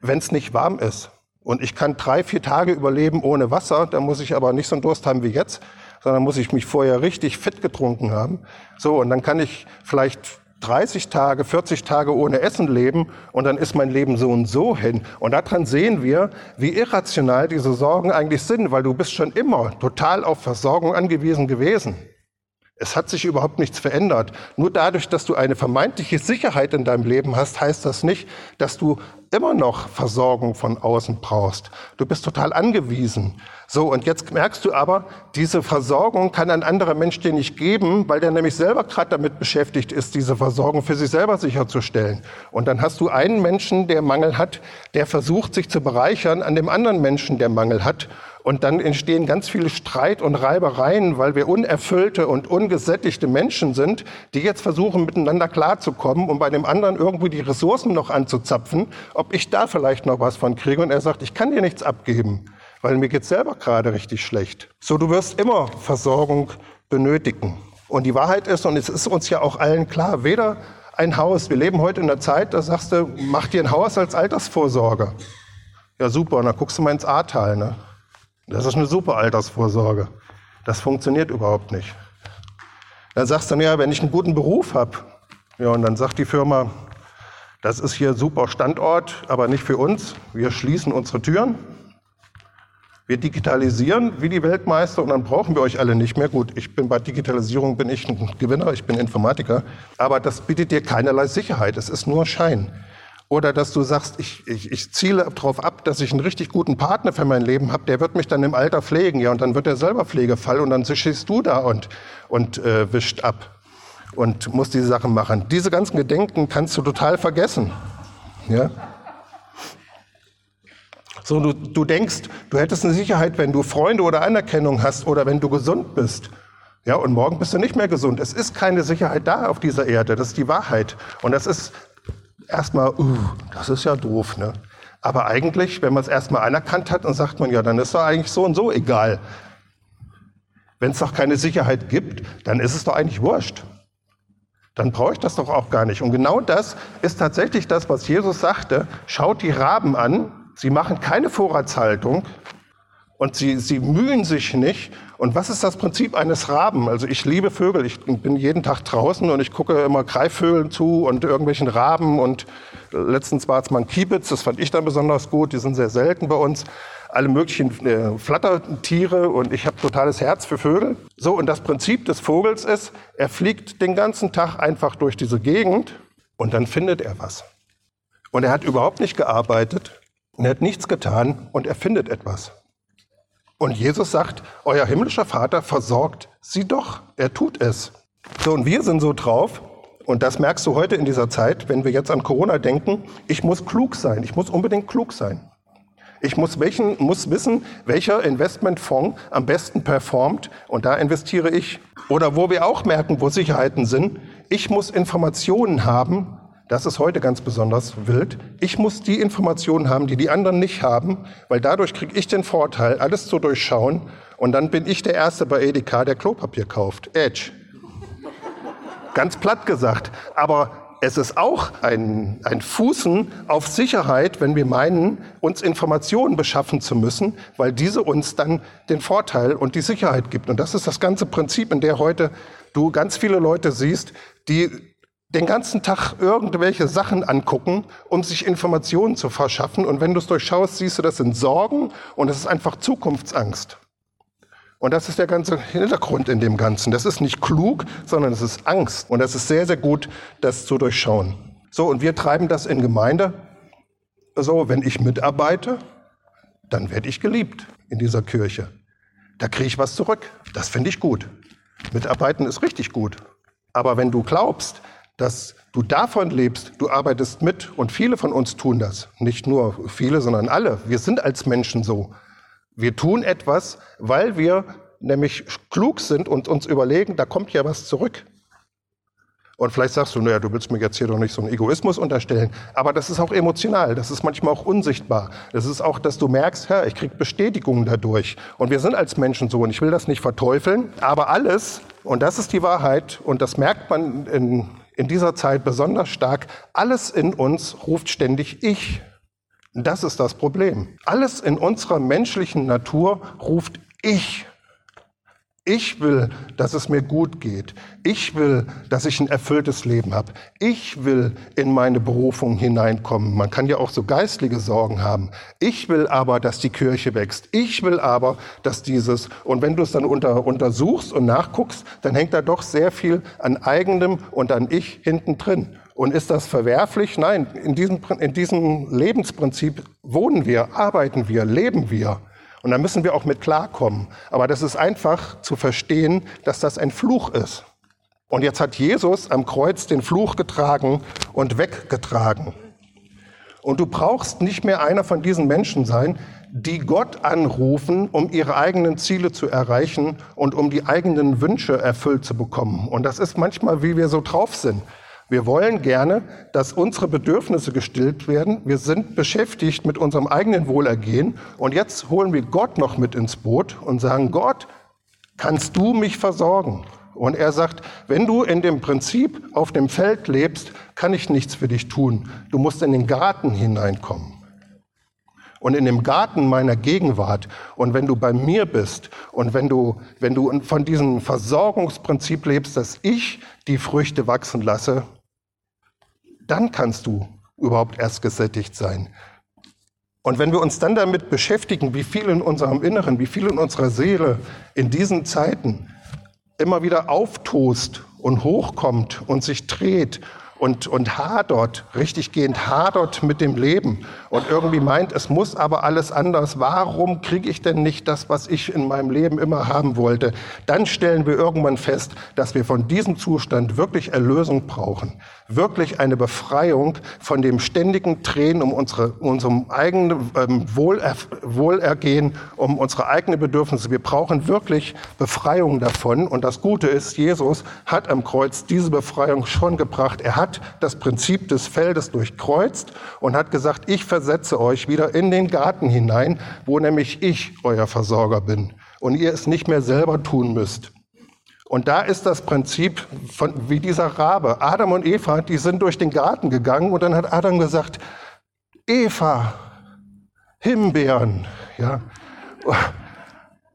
wenn es nicht warm ist. Und ich kann drei, vier Tage überleben ohne Wasser. Da muss ich aber nicht so einen Durst haben wie jetzt, sondern muss ich mich vorher richtig fit getrunken haben. So, und dann kann ich vielleicht 30 Tage, 40 Tage ohne Essen leben und dann ist mein Leben so und so hin. Und daran sehen wir, wie irrational diese Sorgen eigentlich sind, weil du bist schon immer total auf Versorgung angewiesen gewesen. Es hat sich überhaupt nichts verändert. Nur dadurch, dass du eine vermeintliche Sicherheit in deinem Leben hast, heißt das nicht, dass du immer noch Versorgung von außen brauchst. Du bist total angewiesen. So, und jetzt merkst du aber, diese Versorgung kann ein anderer Mensch dir nicht geben, weil der nämlich selber gerade damit beschäftigt ist, diese Versorgung für sich selber sicherzustellen. Und dann hast du einen Menschen, der Mangel hat, der versucht, sich zu bereichern an dem anderen Menschen, der Mangel hat. Und dann entstehen ganz viele Streit und Reibereien, weil wir unerfüllte und ungesättigte Menschen sind, die jetzt versuchen, miteinander klarzukommen, um bei dem anderen irgendwie die Ressourcen noch anzuzapfen, ob ich da vielleicht noch was von kriege. Und er sagt, ich kann dir nichts abgeben, weil mir geht's selber gerade richtig schlecht. So, du wirst immer Versorgung benötigen. Und die Wahrheit ist, und es ist uns ja auch allen klar, weder ein Haus, wir leben heute in der Zeit, da sagst du, mach dir ein Haus als Altersvorsorge. Ja, super, und dann guckst du mal ins Ahrtal, ne? Das ist eine super Altersvorsorge. Das funktioniert überhaupt nicht. Dann sagst du, ja, wenn ich einen guten Beruf habe, ja, und dann sagt die Firma, das ist hier super Standort, aber nicht für uns. Wir schließen unsere Türen. Wir digitalisieren wie die Weltmeister und dann brauchen wir euch alle nicht mehr. Gut, ich bin bei Digitalisierung bin ich ein Gewinner, ich bin Informatiker, aber das bietet dir keinerlei Sicherheit. Es ist nur Schein. Oder dass du sagst, ich, ich, ich ziele darauf ab, dass ich einen richtig guten Partner für mein Leben habe, der wird mich dann im Alter pflegen, ja, und dann wird er selber Pflegefall und dann stehst du da und, und äh, wischt ab und musst diese Sachen machen. Diese ganzen Gedenken kannst du total vergessen. Ja? So, du, du denkst, du hättest eine Sicherheit, wenn du Freunde oder Anerkennung hast oder wenn du gesund bist. Ja, und morgen bist du nicht mehr gesund. Es ist keine Sicherheit da auf dieser Erde. Das ist die Wahrheit. Und das ist erstmal, uh, das ist ja doof, ne? Aber eigentlich, wenn man es erstmal anerkannt hat, dann sagt man, ja, dann ist doch eigentlich so und so egal. Wenn es doch keine Sicherheit gibt, dann ist es doch eigentlich wurscht dann brauche ich das doch auch gar nicht. Und genau das ist tatsächlich das, was Jesus sagte. Schaut die Raben an, sie machen keine Vorratshaltung und sie, sie mühen sich nicht. Und was ist das Prinzip eines Raben? Also ich liebe Vögel, ich bin jeden Tag draußen und ich gucke immer Greifvögeln zu und irgendwelchen Raben und letztens war es mal ein Kiebitz, das fand ich dann besonders gut, die sind sehr selten bei uns alle möglichen äh, Flattertiere und ich habe totales Herz für Vögel. So, und das Prinzip des Vogels ist, er fliegt den ganzen Tag einfach durch diese Gegend und dann findet er was. Und er hat überhaupt nicht gearbeitet und er hat nichts getan und er findet etwas. Und Jesus sagt, euer himmlischer Vater versorgt sie doch. Er tut es. So, und wir sind so drauf, und das merkst du heute in dieser Zeit, wenn wir jetzt an Corona denken, ich muss klug sein, ich muss unbedingt klug sein. Ich muss, welchen, muss wissen, welcher Investmentfonds am besten performt und da investiere ich. Oder wo wir auch merken, wo Sicherheiten sind, ich muss Informationen haben, das ist heute ganz besonders wild. Ich muss die Informationen haben, die die anderen nicht haben, weil dadurch kriege ich den Vorteil, alles zu durchschauen. Und dann bin ich der Erste bei Edeka, der Klopapier kauft. Edge. Ganz platt gesagt. Aber es ist auch ein, ein Fußen auf Sicherheit, wenn wir meinen, uns Informationen beschaffen zu müssen, weil diese uns dann den Vorteil und die Sicherheit gibt. Und das ist das ganze Prinzip, in der heute du ganz viele Leute siehst, die den ganzen Tag irgendwelche Sachen angucken, um sich Informationen zu verschaffen. Und wenn du es durchschaust, siehst du, das sind Sorgen und es ist einfach Zukunftsangst. Und das ist der ganze Hintergrund in dem Ganzen. Das ist nicht klug, sondern es ist Angst. Und das ist sehr, sehr gut, das zu durchschauen. So, und wir treiben das in Gemeinde. So, wenn ich mitarbeite, dann werde ich geliebt in dieser Kirche. Da kriege ich was zurück. Das finde ich gut. Mitarbeiten ist richtig gut. Aber wenn du glaubst, dass du davon lebst, du arbeitest mit und viele von uns tun das, nicht nur viele, sondern alle, wir sind als Menschen so, wir tun etwas, weil wir nämlich klug sind und uns überlegen, da kommt ja was zurück. Und vielleicht sagst du, naja, du willst mir jetzt hier doch nicht so einen Egoismus unterstellen. Aber das ist auch emotional, das ist manchmal auch unsichtbar. Das ist auch, dass du merkst, Herr, ich krieg Bestätigung dadurch. Und wir sind als Menschen so, und ich will das nicht verteufeln, aber alles, und das ist die Wahrheit, und das merkt man in, in dieser Zeit besonders stark, alles in uns ruft ständig ich. Das ist das Problem. Alles in unserer menschlichen Natur ruft ich. Ich will, dass es mir gut geht. Ich will, dass ich ein erfülltes Leben habe. Ich will in meine Berufung hineinkommen. Man kann ja auch so geistliche Sorgen haben. Ich will aber, dass die Kirche wächst. Ich will aber, dass dieses, und wenn du es dann unter, untersuchst und nachguckst, dann hängt da doch sehr viel an eigenem und an ich hinten drin. Und ist das verwerflich? Nein, in diesem, in diesem Lebensprinzip wohnen wir, arbeiten wir, leben wir. Und da müssen wir auch mit klarkommen. Aber das ist einfach zu verstehen, dass das ein Fluch ist. Und jetzt hat Jesus am Kreuz den Fluch getragen und weggetragen. Und du brauchst nicht mehr einer von diesen Menschen sein, die Gott anrufen, um ihre eigenen Ziele zu erreichen und um die eigenen Wünsche erfüllt zu bekommen. Und das ist manchmal, wie wir so drauf sind. Wir wollen gerne, dass unsere Bedürfnisse gestillt werden. Wir sind beschäftigt mit unserem eigenen Wohlergehen. Und jetzt holen wir Gott noch mit ins Boot und sagen, Gott, kannst du mich versorgen? Und er sagt, wenn du in dem Prinzip auf dem Feld lebst, kann ich nichts für dich tun. Du musst in den Garten hineinkommen. Und in dem Garten meiner Gegenwart und wenn du bei mir bist und wenn du, wenn du von diesem Versorgungsprinzip lebst, dass ich die Früchte wachsen lasse, dann kannst du überhaupt erst gesättigt sein. Und wenn wir uns dann damit beschäftigen, wie viel in unserem Inneren, wie viel in unserer Seele in diesen Zeiten immer wieder auftost und hochkommt und sich dreht und, und hadert, richtiggehend hadert mit dem Leben und irgendwie meint, es muss aber alles anders. Warum kriege ich denn nicht das, was ich in meinem Leben immer haben wollte? Dann stellen wir irgendwann fest, dass wir von diesem Zustand wirklich Erlösung brauchen. Wirklich eine Befreiung von dem ständigen Tränen um unsere, unserem eigenen ähm, Wohler, Wohlergehen, um unsere eigenen Bedürfnisse. Wir brauchen wirklich Befreiung davon. Und das Gute ist, Jesus hat am Kreuz diese Befreiung schon gebracht. Er hat das Prinzip des Feldes durchkreuzt und hat gesagt, ich versetze euch wieder in den Garten hinein, wo nämlich ich euer Versorger bin und ihr es nicht mehr selber tun müsst. Und da ist das Prinzip von, wie dieser Rabe. Adam und Eva, die sind durch den Garten gegangen und dann hat Adam gesagt, Eva, Himbeeren, ja.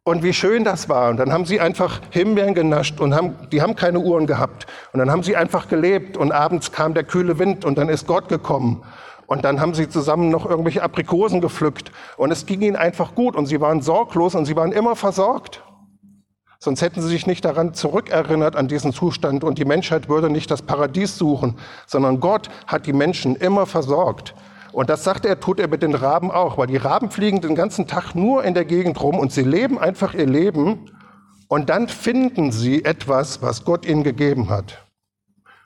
Und wie schön das war. Und dann haben sie einfach Himbeeren genascht und haben, die haben keine Uhren gehabt. Und dann haben sie einfach gelebt und abends kam der kühle Wind und dann ist Gott gekommen. Und dann haben sie zusammen noch irgendwelche Aprikosen gepflückt. Und es ging ihnen einfach gut und sie waren sorglos und sie waren immer versorgt. Sonst hätten sie sich nicht daran zurückerinnert an diesen Zustand und die Menschheit würde nicht das Paradies suchen, sondern Gott hat die Menschen immer versorgt. Und das sagt er, tut er mit den Raben auch, weil die Raben fliegen den ganzen Tag nur in der Gegend rum und sie leben einfach ihr Leben und dann finden sie etwas, was Gott ihnen gegeben hat.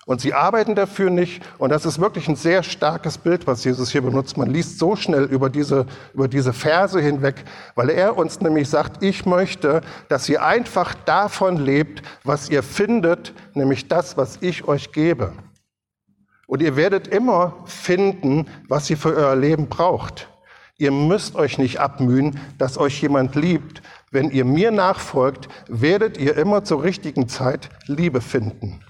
Und sie arbeiten dafür nicht. Und das ist wirklich ein sehr starkes Bild, was Jesus hier benutzt. Man liest so schnell über diese, über diese Verse hinweg, weil er uns nämlich sagt, ich möchte, dass ihr einfach davon lebt, was ihr findet, nämlich das, was ich euch gebe. Und ihr werdet immer finden, was ihr für euer Leben braucht. Ihr müsst euch nicht abmühen, dass euch jemand liebt. Wenn ihr mir nachfolgt, werdet ihr immer zur richtigen Zeit Liebe finden.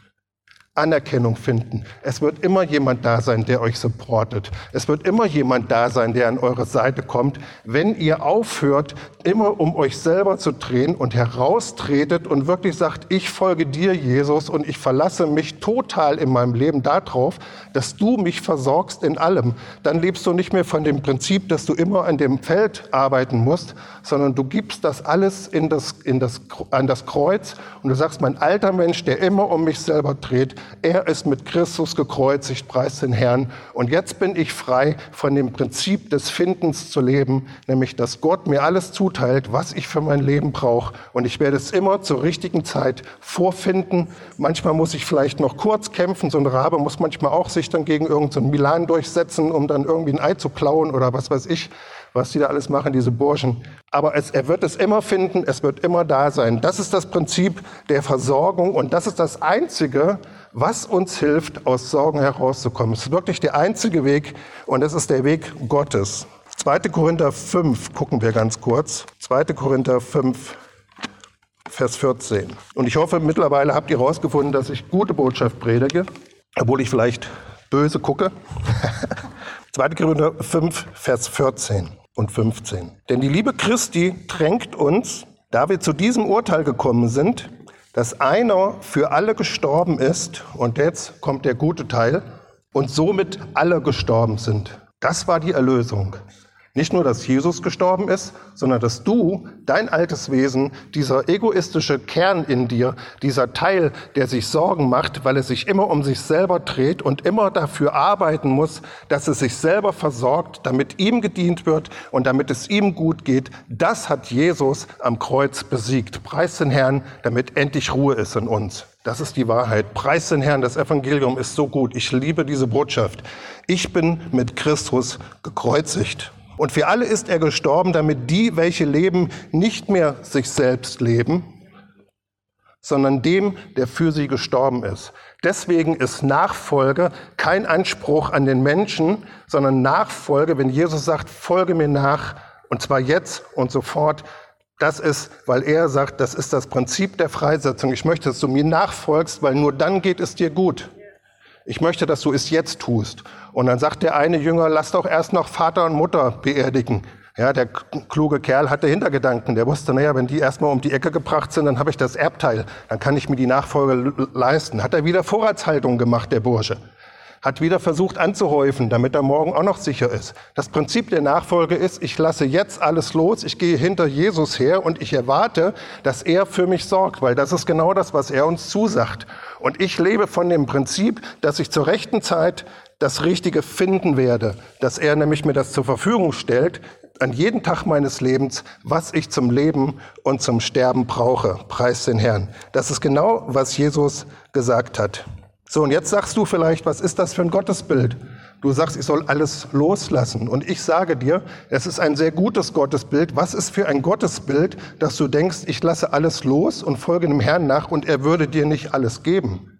Anerkennung finden. Es wird immer jemand da sein, der euch supportet. Es wird immer jemand da sein, der an eure Seite kommt, wenn ihr aufhört, immer um euch selber zu drehen und heraustretet und wirklich sagt, ich folge dir, Jesus, und ich verlasse mich total in meinem Leben darauf, dass du mich versorgst in allem. Dann lebst du nicht mehr von dem Prinzip, dass du immer an dem Feld arbeiten musst, sondern du gibst das alles in das, in das, an das Kreuz und du sagst, mein alter Mensch, der immer um mich selber dreht, er ist mit Christus gekreuzigt, preis den Herrn. Und jetzt bin ich frei von dem Prinzip des Findens zu leben, nämlich dass Gott mir alles zuteilt, was ich für mein Leben brauche. Und ich werde es immer zur richtigen Zeit vorfinden. Manchmal muss ich vielleicht noch kurz kämpfen. So ein Rabe muss manchmal auch sich dann gegen irgendeinen so Milan durchsetzen, um dann irgendwie ein Ei zu klauen oder was weiß ich. Was die da alles machen, diese Burschen. Aber es, er wird es immer finden, es wird immer da sein. Das ist das Prinzip der Versorgung und das ist das Einzige, was uns hilft, aus Sorgen herauszukommen. Es ist wirklich der einzige Weg und es ist der Weg Gottes. 2. Korinther 5 gucken wir ganz kurz. 2. Korinther 5, Vers 14. Und ich hoffe, mittlerweile habt ihr herausgefunden, dass ich gute Botschaft predige, obwohl ich vielleicht böse gucke. (laughs) 2. Korinther 5, Vers 14 und 15. Denn die Liebe Christi drängt uns, da wir zu diesem Urteil gekommen sind, dass einer für alle gestorben ist, und jetzt kommt der gute Teil, und somit alle gestorben sind. Das war die Erlösung. Nicht nur, dass Jesus gestorben ist, sondern dass du, dein altes Wesen, dieser egoistische Kern in dir, dieser Teil, der sich Sorgen macht, weil er sich immer um sich selber dreht und immer dafür arbeiten muss, dass es sich selber versorgt, damit ihm gedient wird und damit es ihm gut geht, das hat Jesus am Kreuz besiegt. Preis den Herrn, damit endlich Ruhe ist in uns. Das ist die Wahrheit. Preis den Herrn, das Evangelium ist so gut. Ich liebe diese Botschaft. Ich bin mit Christus gekreuzigt. Und für alle ist er gestorben, damit die, welche leben, nicht mehr sich selbst leben, sondern dem, der für sie gestorben ist. Deswegen ist Nachfolge kein Anspruch an den Menschen, sondern Nachfolge, wenn Jesus sagt, folge mir nach, und zwar jetzt und sofort, das ist, weil er sagt, das ist das Prinzip der Freisetzung. Ich möchte, dass du mir nachfolgst, weil nur dann geht es dir gut. Ich möchte, dass du es jetzt tust. Und dann sagt der eine Jünger, lass doch erst noch Vater und Mutter beerdigen. Ja, der kluge Kerl hatte Hintergedanken. Der wusste, naja, wenn die erstmal um die Ecke gebracht sind, dann habe ich das Erbteil. Dann kann ich mir die Nachfolge leisten. Hat er wieder Vorratshaltung gemacht, der Bursche hat wieder versucht anzuhäufen, damit er morgen auch noch sicher ist. Das Prinzip der Nachfolge ist, ich lasse jetzt alles los, ich gehe hinter Jesus her und ich erwarte, dass er für mich sorgt, weil das ist genau das, was er uns zusagt. Und ich lebe von dem Prinzip, dass ich zur rechten Zeit das Richtige finden werde, dass er nämlich mir das zur Verfügung stellt, an jeden Tag meines Lebens, was ich zum Leben und zum Sterben brauche. Preis den Herrn. Das ist genau, was Jesus gesagt hat. So, und jetzt sagst du vielleicht, was ist das für ein Gottesbild? Du sagst, ich soll alles loslassen. Und ich sage dir, es ist ein sehr gutes Gottesbild. Was ist für ein Gottesbild, dass du denkst, ich lasse alles los und folge dem Herrn nach und er würde dir nicht alles geben?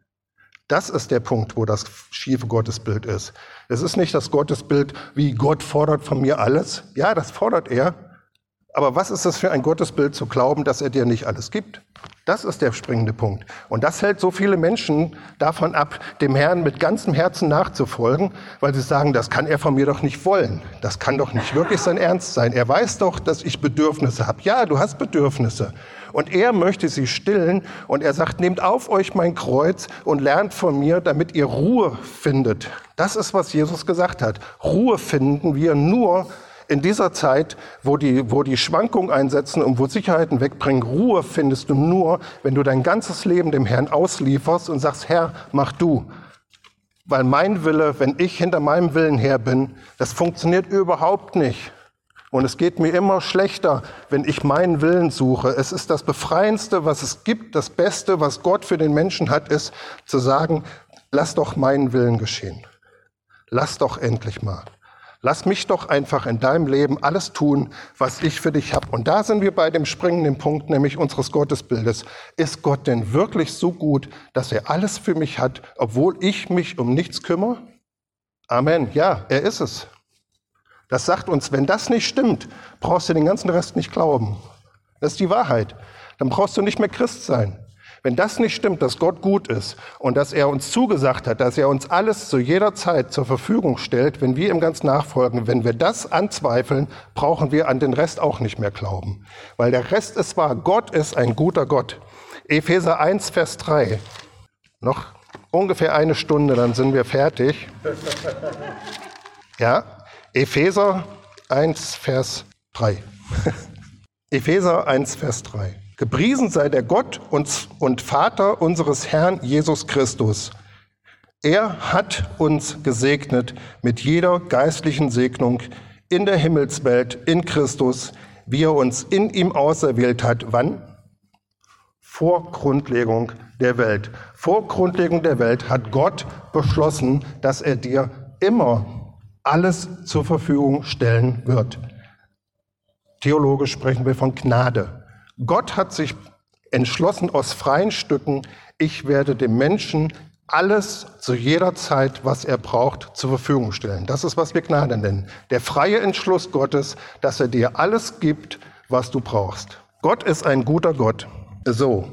Das ist der Punkt, wo das schiefe Gottesbild ist. Es ist nicht das Gottesbild, wie Gott fordert von mir alles. Ja, das fordert er. Aber was ist das für ein Gottesbild zu glauben, dass er dir nicht alles gibt? Das ist der springende Punkt. Und das hält so viele Menschen davon ab, dem Herrn mit ganzem Herzen nachzufolgen, weil sie sagen, das kann er von mir doch nicht wollen. Das kann doch nicht wirklich sein Ernst sein. Er weiß doch, dass ich Bedürfnisse habe. Ja, du hast Bedürfnisse. Und er möchte sie stillen. Und er sagt, nehmt auf euch mein Kreuz und lernt von mir, damit ihr Ruhe findet. Das ist, was Jesus gesagt hat. Ruhe finden wir nur, in dieser Zeit, wo die, wo die Schwankungen einsetzen und wo Sicherheiten wegbringen, Ruhe findest du nur, wenn du dein ganzes Leben dem Herrn auslieferst und sagst, Herr, mach du. Weil mein Wille, wenn ich hinter meinem Willen her bin, das funktioniert überhaupt nicht. Und es geht mir immer schlechter, wenn ich meinen Willen suche. Es ist das Befreiendste, was es gibt, das Beste, was Gott für den Menschen hat, ist zu sagen, lass doch meinen Willen geschehen. Lass doch endlich mal. Lass mich doch einfach in deinem Leben alles tun, was ich für dich habe. Und da sind wir bei dem springenden Punkt, nämlich unseres Gottesbildes. Ist Gott denn wirklich so gut, dass er alles für mich hat, obwohl ich mich um nichts kümmere? Amen. Ja, er ist es. Das sagt uns, wenn das nicht stimmt, brauchst du den ganzen Rest nicht glauben. Das ist die Wahrheit. Dann brauchst du nicht mehr Christ sein. Wenn das nicht stimmt, dass Gott gut ist und dass er uns zugesagt hat, dass er uns alles zu jeder Zeit zur Verfügung stellt, wenn wir ihm ganz nachfolgen, wenn wir das anzweifeln, brauchen wir an den Rest auch nicht mehr glauben. Weil der Rest ist wahr. Gott ist ein guter Gott. Epheser 1, Vers 3. Noch ungefähr eine Stunde, dann sind wir fertig. Ja, Epheser 1, Vers 3. (laughs) Epheser 1, Vers 3. Gepriesen sei der Gott und, und Vater unseres Herrn Jesus Christus. Er hat uns gesegnet mit jeder geistlichen Segnung in der Himmelswelt in Christus, wie er uns in ihm auserwählt hat. Wann? Vor Grundlegung der Welt. Vor Grundlegung der Welt hat Gott beschlossen, dass er dir immer alles zur Verfügung stellen wird. Theologisch sprechen wir von Gnade. Gott hat sich entschlossen aus freien Stücken, ich werde dem Menschen alles zu jeder Zeit, was er braucht, zur Verfügung stellen. Das ist, was wir Gnade nennen. Der freie Entschluss Gottes, dass er dir alles gibt, was du brauchst. Gott ist ein guter Gott. So.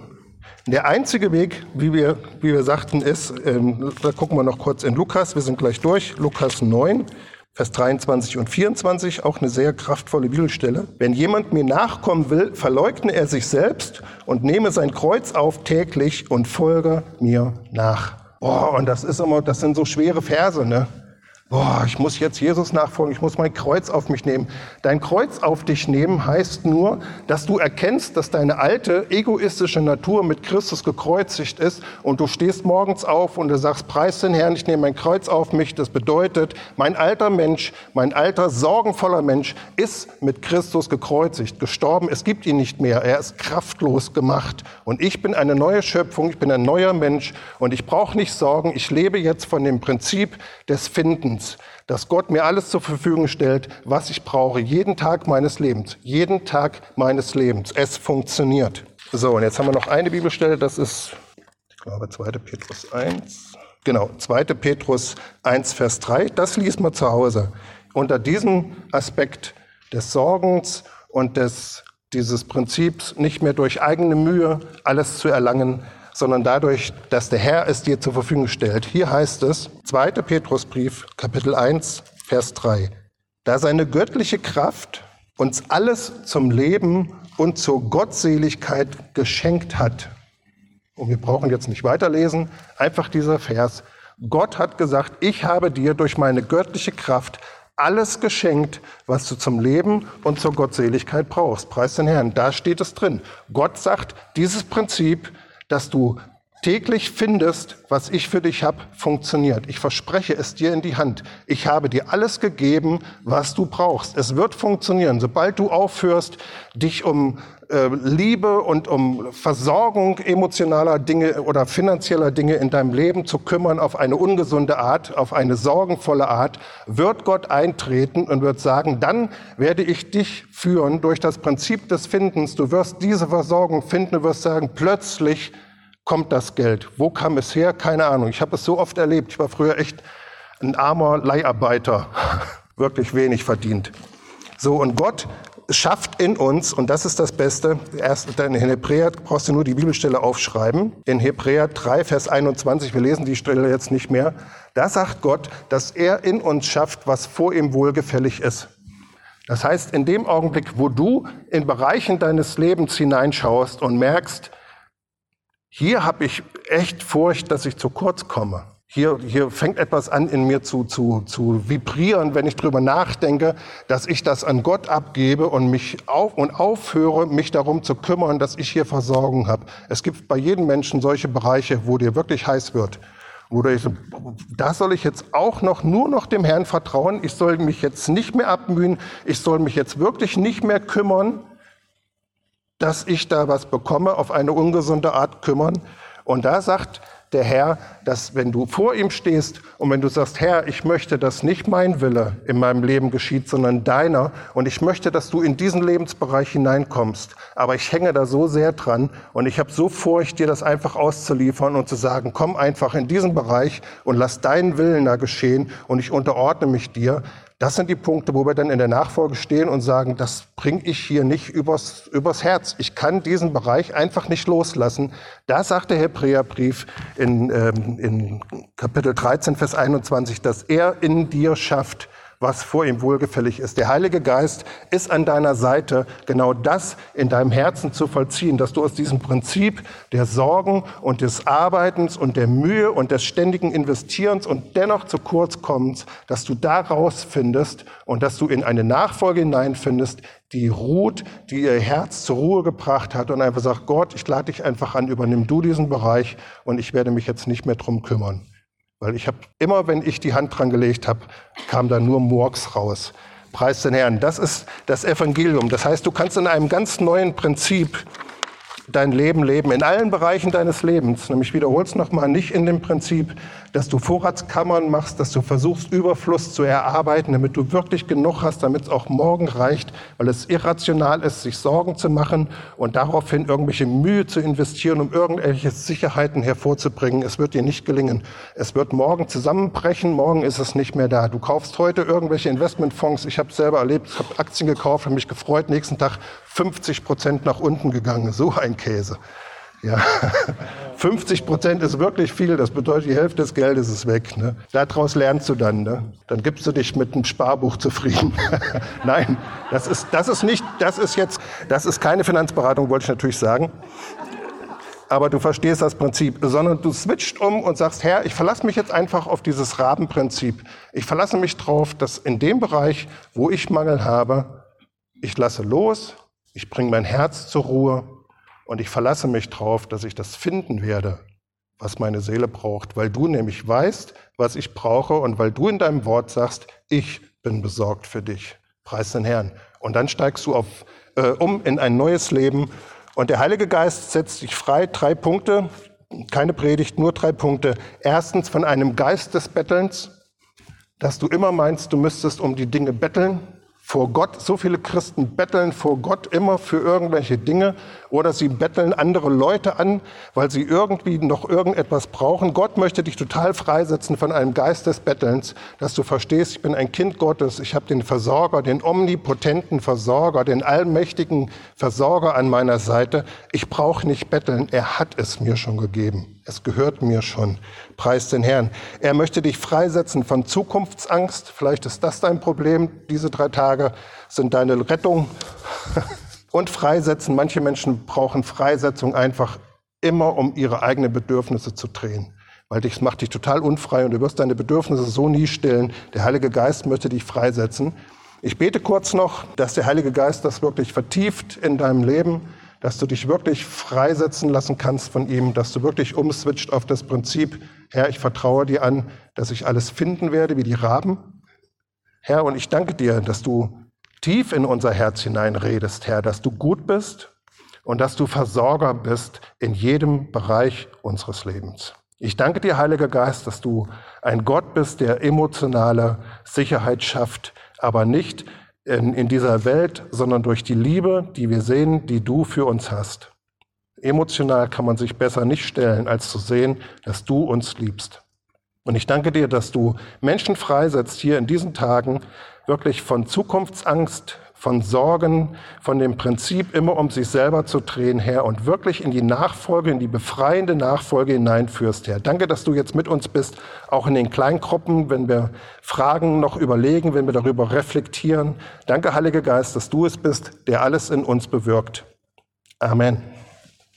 Der einzige Weg, wie wir, wie wir sagten, ist, ähm, da gucken wir noch kurz in Lukas, wir sind gleich durch, Lukas 9. Vers 23 und 24, auch eine sehr kraftvolle Bibelstelle. Wenn jemand mir nachkommen will, verleugne er sich selbst und nehme sein Kreuz auf täglich und folge mir nach. Oh, und das ist immer, das sind so schwere Verse, ne? Boah, ich muss jetzt Jesus nachfolgen, ich muss mein Kreuz auf mich nehmen. Dein Kreuz auf dich nehmen heißt nur, dass du erkennst, dass deine alte egoistische Natur mit Christus gekreuzigt ist und du stehst morgens auf und du sagst, preis den Herrn, ich nehme mein Kreuz auf mich. Das bedeutet, mein alter Mensch, mein alter sorgenvoller Mensch ist mit Christus gekreuzigt, gestorben. Es gibt ihn nicht mehr. Er ist kraftlos gemacht. Und ich bin eine neue Schöpfung, ich bin ein neuer Mensch und ich brauche nicht sorgen. Ich lebe jetzt von dem Prinzip des Findens. Lebens, dass Gott mir alles zur Verfügung stellt, was ich brauche, jeden Tag meines Lebens, jeden Tag meines Lebens. Es funktioniert. So, und jetzt haben wir noch eine Bibelstelle, das ist, ich glaube, 2. Petrus 1. Genau, 2. Petrus 1, Vers 3. Das liest man zu Hause. Unter diesem Aspekt des Sorgens und des, dieses Prinzips, nicht mehr durch eigene Mühe alles zu erlangen, sondern dadurch, dass der Herr es dir zur Verfügung stellt. Hier heißt es, 2. Petrusbrief, Kapitel 1, Vers 3, da seine göttliche Kraft uns alles zum Leben und zur Gottseligkeit geschenkt hat. Und wir brauchen jetzt nicht weiterlesen, einfach dieser Vers. Gott hat gesagt, ich habe dir durch meine göttliche Kraft alles geschenkt, was du zum Leben und zur Gottseligkeit brauchst. Preis den Herrn, da steht es drin. Gott sagt, dieses Prinzip dass du täglich findest, was ich für dich habe, funktioniert. Ich verspreche es dir in die Hand. Ich habe dir alles gegeben, was du brauchst. Es wird funktionieren. Sobald du aufhörst, dich um äh, Liebe und um Versorgung emotionaler Dinge oder finanzieller Dinge in deinem Leben zu kümmern auf eine ungesunde Art, auf eine sorgenvolle Art, wird Gott eintreten und wird sagen, dann werde ich dich führen durch das Prinzip des Findens. Du wirst diese Versorgung finden, du wirst sagen, plötzlich kommt das Geld? Wo kam es her? Keine Ahnung. Ich habe es so oft erlebt. Ich war früher echt ein armer Leiharbeiter, (laughs) wirklich wenig verdient. So, und Gott schafft in uns, und das ist das Beste, erst in Hebräer brauchst du nur die Bibelstelle aufschreiben, in Hebräer 3, Vers 21, wir lesen die Stelle jetzt nicht mehr, da sagt Gott, dass er in uns schafft, was vor ihm wohlgefällig ist. Das heißt, in dem Augenblick, wo du in Bereichen deines Lebens hineinschaust und merkst, hier habe ich echt Furcht, dass ich zu kurz komme. Hier, hier fängt etwas an in mir zu, zu, zu vibrieren, wenn ich drüber nachdenke, dass ich das an Gott abgebe und mich auf, und aufhöre, mich darum zu kümmern, dass ich hier Versorgung habe. Es gibt bei jedem Menschen solche Bereiche, wo dir wirklich heiß wird. Wo du so, da soll ich jetzt auch noch nur noch dem Herrn vertrauen. Ich soll mich jetzt nicht mehr abmühen. Ich soll mich jetzt wirklich nicht mehr kümmern dass ich da was bekomme, auf eine ungesunde Art kümmern. Und da sagt der Herr, dass wenn du vor ihm stehst und wenn du sagst, Herr, ich möchte, dass nicht mein Wille in meinem Leben geschieht, sondern deiner, und ich möchte, dass du in diesen Lebensbereich hineinkommst, aber ich hänge da so sehr dran und ich habe so Furcht, dir das einfach auszuliefern und zu sagen, komm einfach in diesen Bereich und lass deinen Willen da geschehen und ich unterordne mich dir, das sind die Punkte, wo wir dann in der Nachfolge stehen und sagen, das bringe ich hier nicht übers, übers Herz. Ich kann diesen Bereich einfach nicht loslassen. Da sagt der Hebräerbrief in, ähm, in Kapitel 13, Vers 21, dass er in dir schafft, was vor ihm wohlgefällig ist. Der Heilige Geist ist an deiner Seite, genau das in deinem Herzen zu vollziehen, dass du aus diesem Prinzip der Sorgen und des Arbeitens und der Mühe und des ständigen Investierens und dennoch zu kurz kommst, dass du daraus findest und dass du in eine Nachfolge hineinfindest, die ruht, die ihr Herz zur Ruhe gebracht hat und einfach sagt, Gott, ich lade dich einfach an, übernimm du diesen Bereich und ich werde mich jetzt nicht mehr drum kümmern. Weil ich habe immer, wenn ich die Hand dran gelegt habe, kam da nur Murks raus. Preis den Herrn. Das ist das Evangelium. Das heißt, du kannst in einem ganz neuen Prinzip dein Leben leben, in allen Bereichen deines Lebens. Nämlich wiederhol's nochmal, nicht in dem Prinzip, dass du Vorratskammern machst, dass du versuchst, Überfluss zu erarbeiten, damit du wirklich genug hast, damit es auch morgen reicht, weil es irrational ist, sich Sorgen zu machen und daraufhin irgendwelche Mühe zu investieren, um irgendwelche Sicherheiten hervorzubringen. Es wird dir nicht gelingen. Es wird morgen zusammenbrechen, morgen ist es nicht mehr da. Du kaufst heute irgendwelche Investmentfonds. Ich habe selber erlebt, ich habe Aktien gekauft, habe mich gefreut, nächsten Tag 50 Prozent nach unten gegangen. So ein Käse. Ja, (laughs) 50 Prozent ist wirklich viel. Das bedeutet, die Hälfte des Geldes ist weg. Ne? Daraus lernst du dann. Ne? Dann gibst du dich mit einem Sparbuch zufrieden. (laughs) Nein, das ist, das ist nicht, das ist jetzt, das ist keine Finanzberatung, wollte ich natürlich sagen. Aber du verstehst das Prinzip, sondern du switcht um und sagst, Herr, ich verlasse mich jetzt einfach auf dieses Rabenprinzip. Ich verlasse mich darauf, dass in dem Bereich, wo ich Mangel habe, ich lasse los, ich bringe mein Herz zur Ruhe und ich verlasse mich darauf, dass ich das finden werde, was meine Seele braucht, weil du nämlich weißt, was ich brauche und weil du in deinem Wort sagst, ich bin besorgt für dich. Preis den Herrn. Und dann steigst du auf, äh, um in ein neues Leben. Und der Heilige Geist setzt dich frei. Drei Punkte, keine Predigt, nur drei Punkte. Erstens von einem Geist des Bettelns, dass du immer meinst, du müsstest um die Dinge betteln vor Gott. So viele Christen betteln vor Gott immer für irgendwelche Dinge oder sie betteln andere Leute an, weil sie irgendwie noch irgendetwas brauchen. Gott möchte dich total freisetzen von einem Geist des Bettelns, dass du verstehst, ich bin ein Kind Gottes, ich habe den Versorger, den omnipotenten Versorger, den allmächtigen Versorger an meiner Seite. Ich brauche nicht betteln, er hat es mir schon gegeben. Es gehört mir schon. Preis den Herrn. Er möchte dich freisetzen von Zukunftsangst. Vielleicht ist das dein Problem. Diese drei Tage sind deine Rettung. (laughs) Und freisetzen. Manche Menschen brauchen Freisetzung einfach immer, um ihre eigenen Bedürfnisse zu drehen. Weil das macht dich total unfrei und du wirst deine Bedürfnisse so nie stillen. Der Heilige Geist möchte dich freisetzen. Ich bete kurz noch, dass der Heilige Geist das wirklich vertieft in deinem Leben dass du dich wirklich freisetzen lassen kannst von ihm, dass du wirklich umswitcht auf das Prinzip, Herr, ich vertraue dir an, dass ich alles finden werde wie die Raben. Herr, und ich danke dir, dass du tief in unser Herz hineinredest, Herr, dass du gut bist und dass du Versorger bist in jedem Bereich unseres Lebens. Ich danke dir, Heiliger Geist, dass du ein Gott bist, der emotionale Sicherheit schafft, aber nicht in, in dieser Welt, sondern durch die Liebe, die wir sehen, die du für uns hast. Emotional kann man sich besser nicht stellen, als zu sehen, dass du uns liebst. Und ich danke dir, dass du Menschen freisetzt hier in diesen Tagen, wirklich von Zukunftsangst, von Sorgen, von dem Prinzip, immer um sich selber zu drehen, Herr, und wirklich in die Nachfolge, in die befreiende Nachfolge hineinführst, Herr. Danke, dass du jetzt mit uns bist, auch in den Kleingruppen, wenn wir Fragen noch überlegen, wenn wir darüber reflektieren. Danke, Heiliger Geist, dass du es bist, der alles in uns bewirkt. Amen.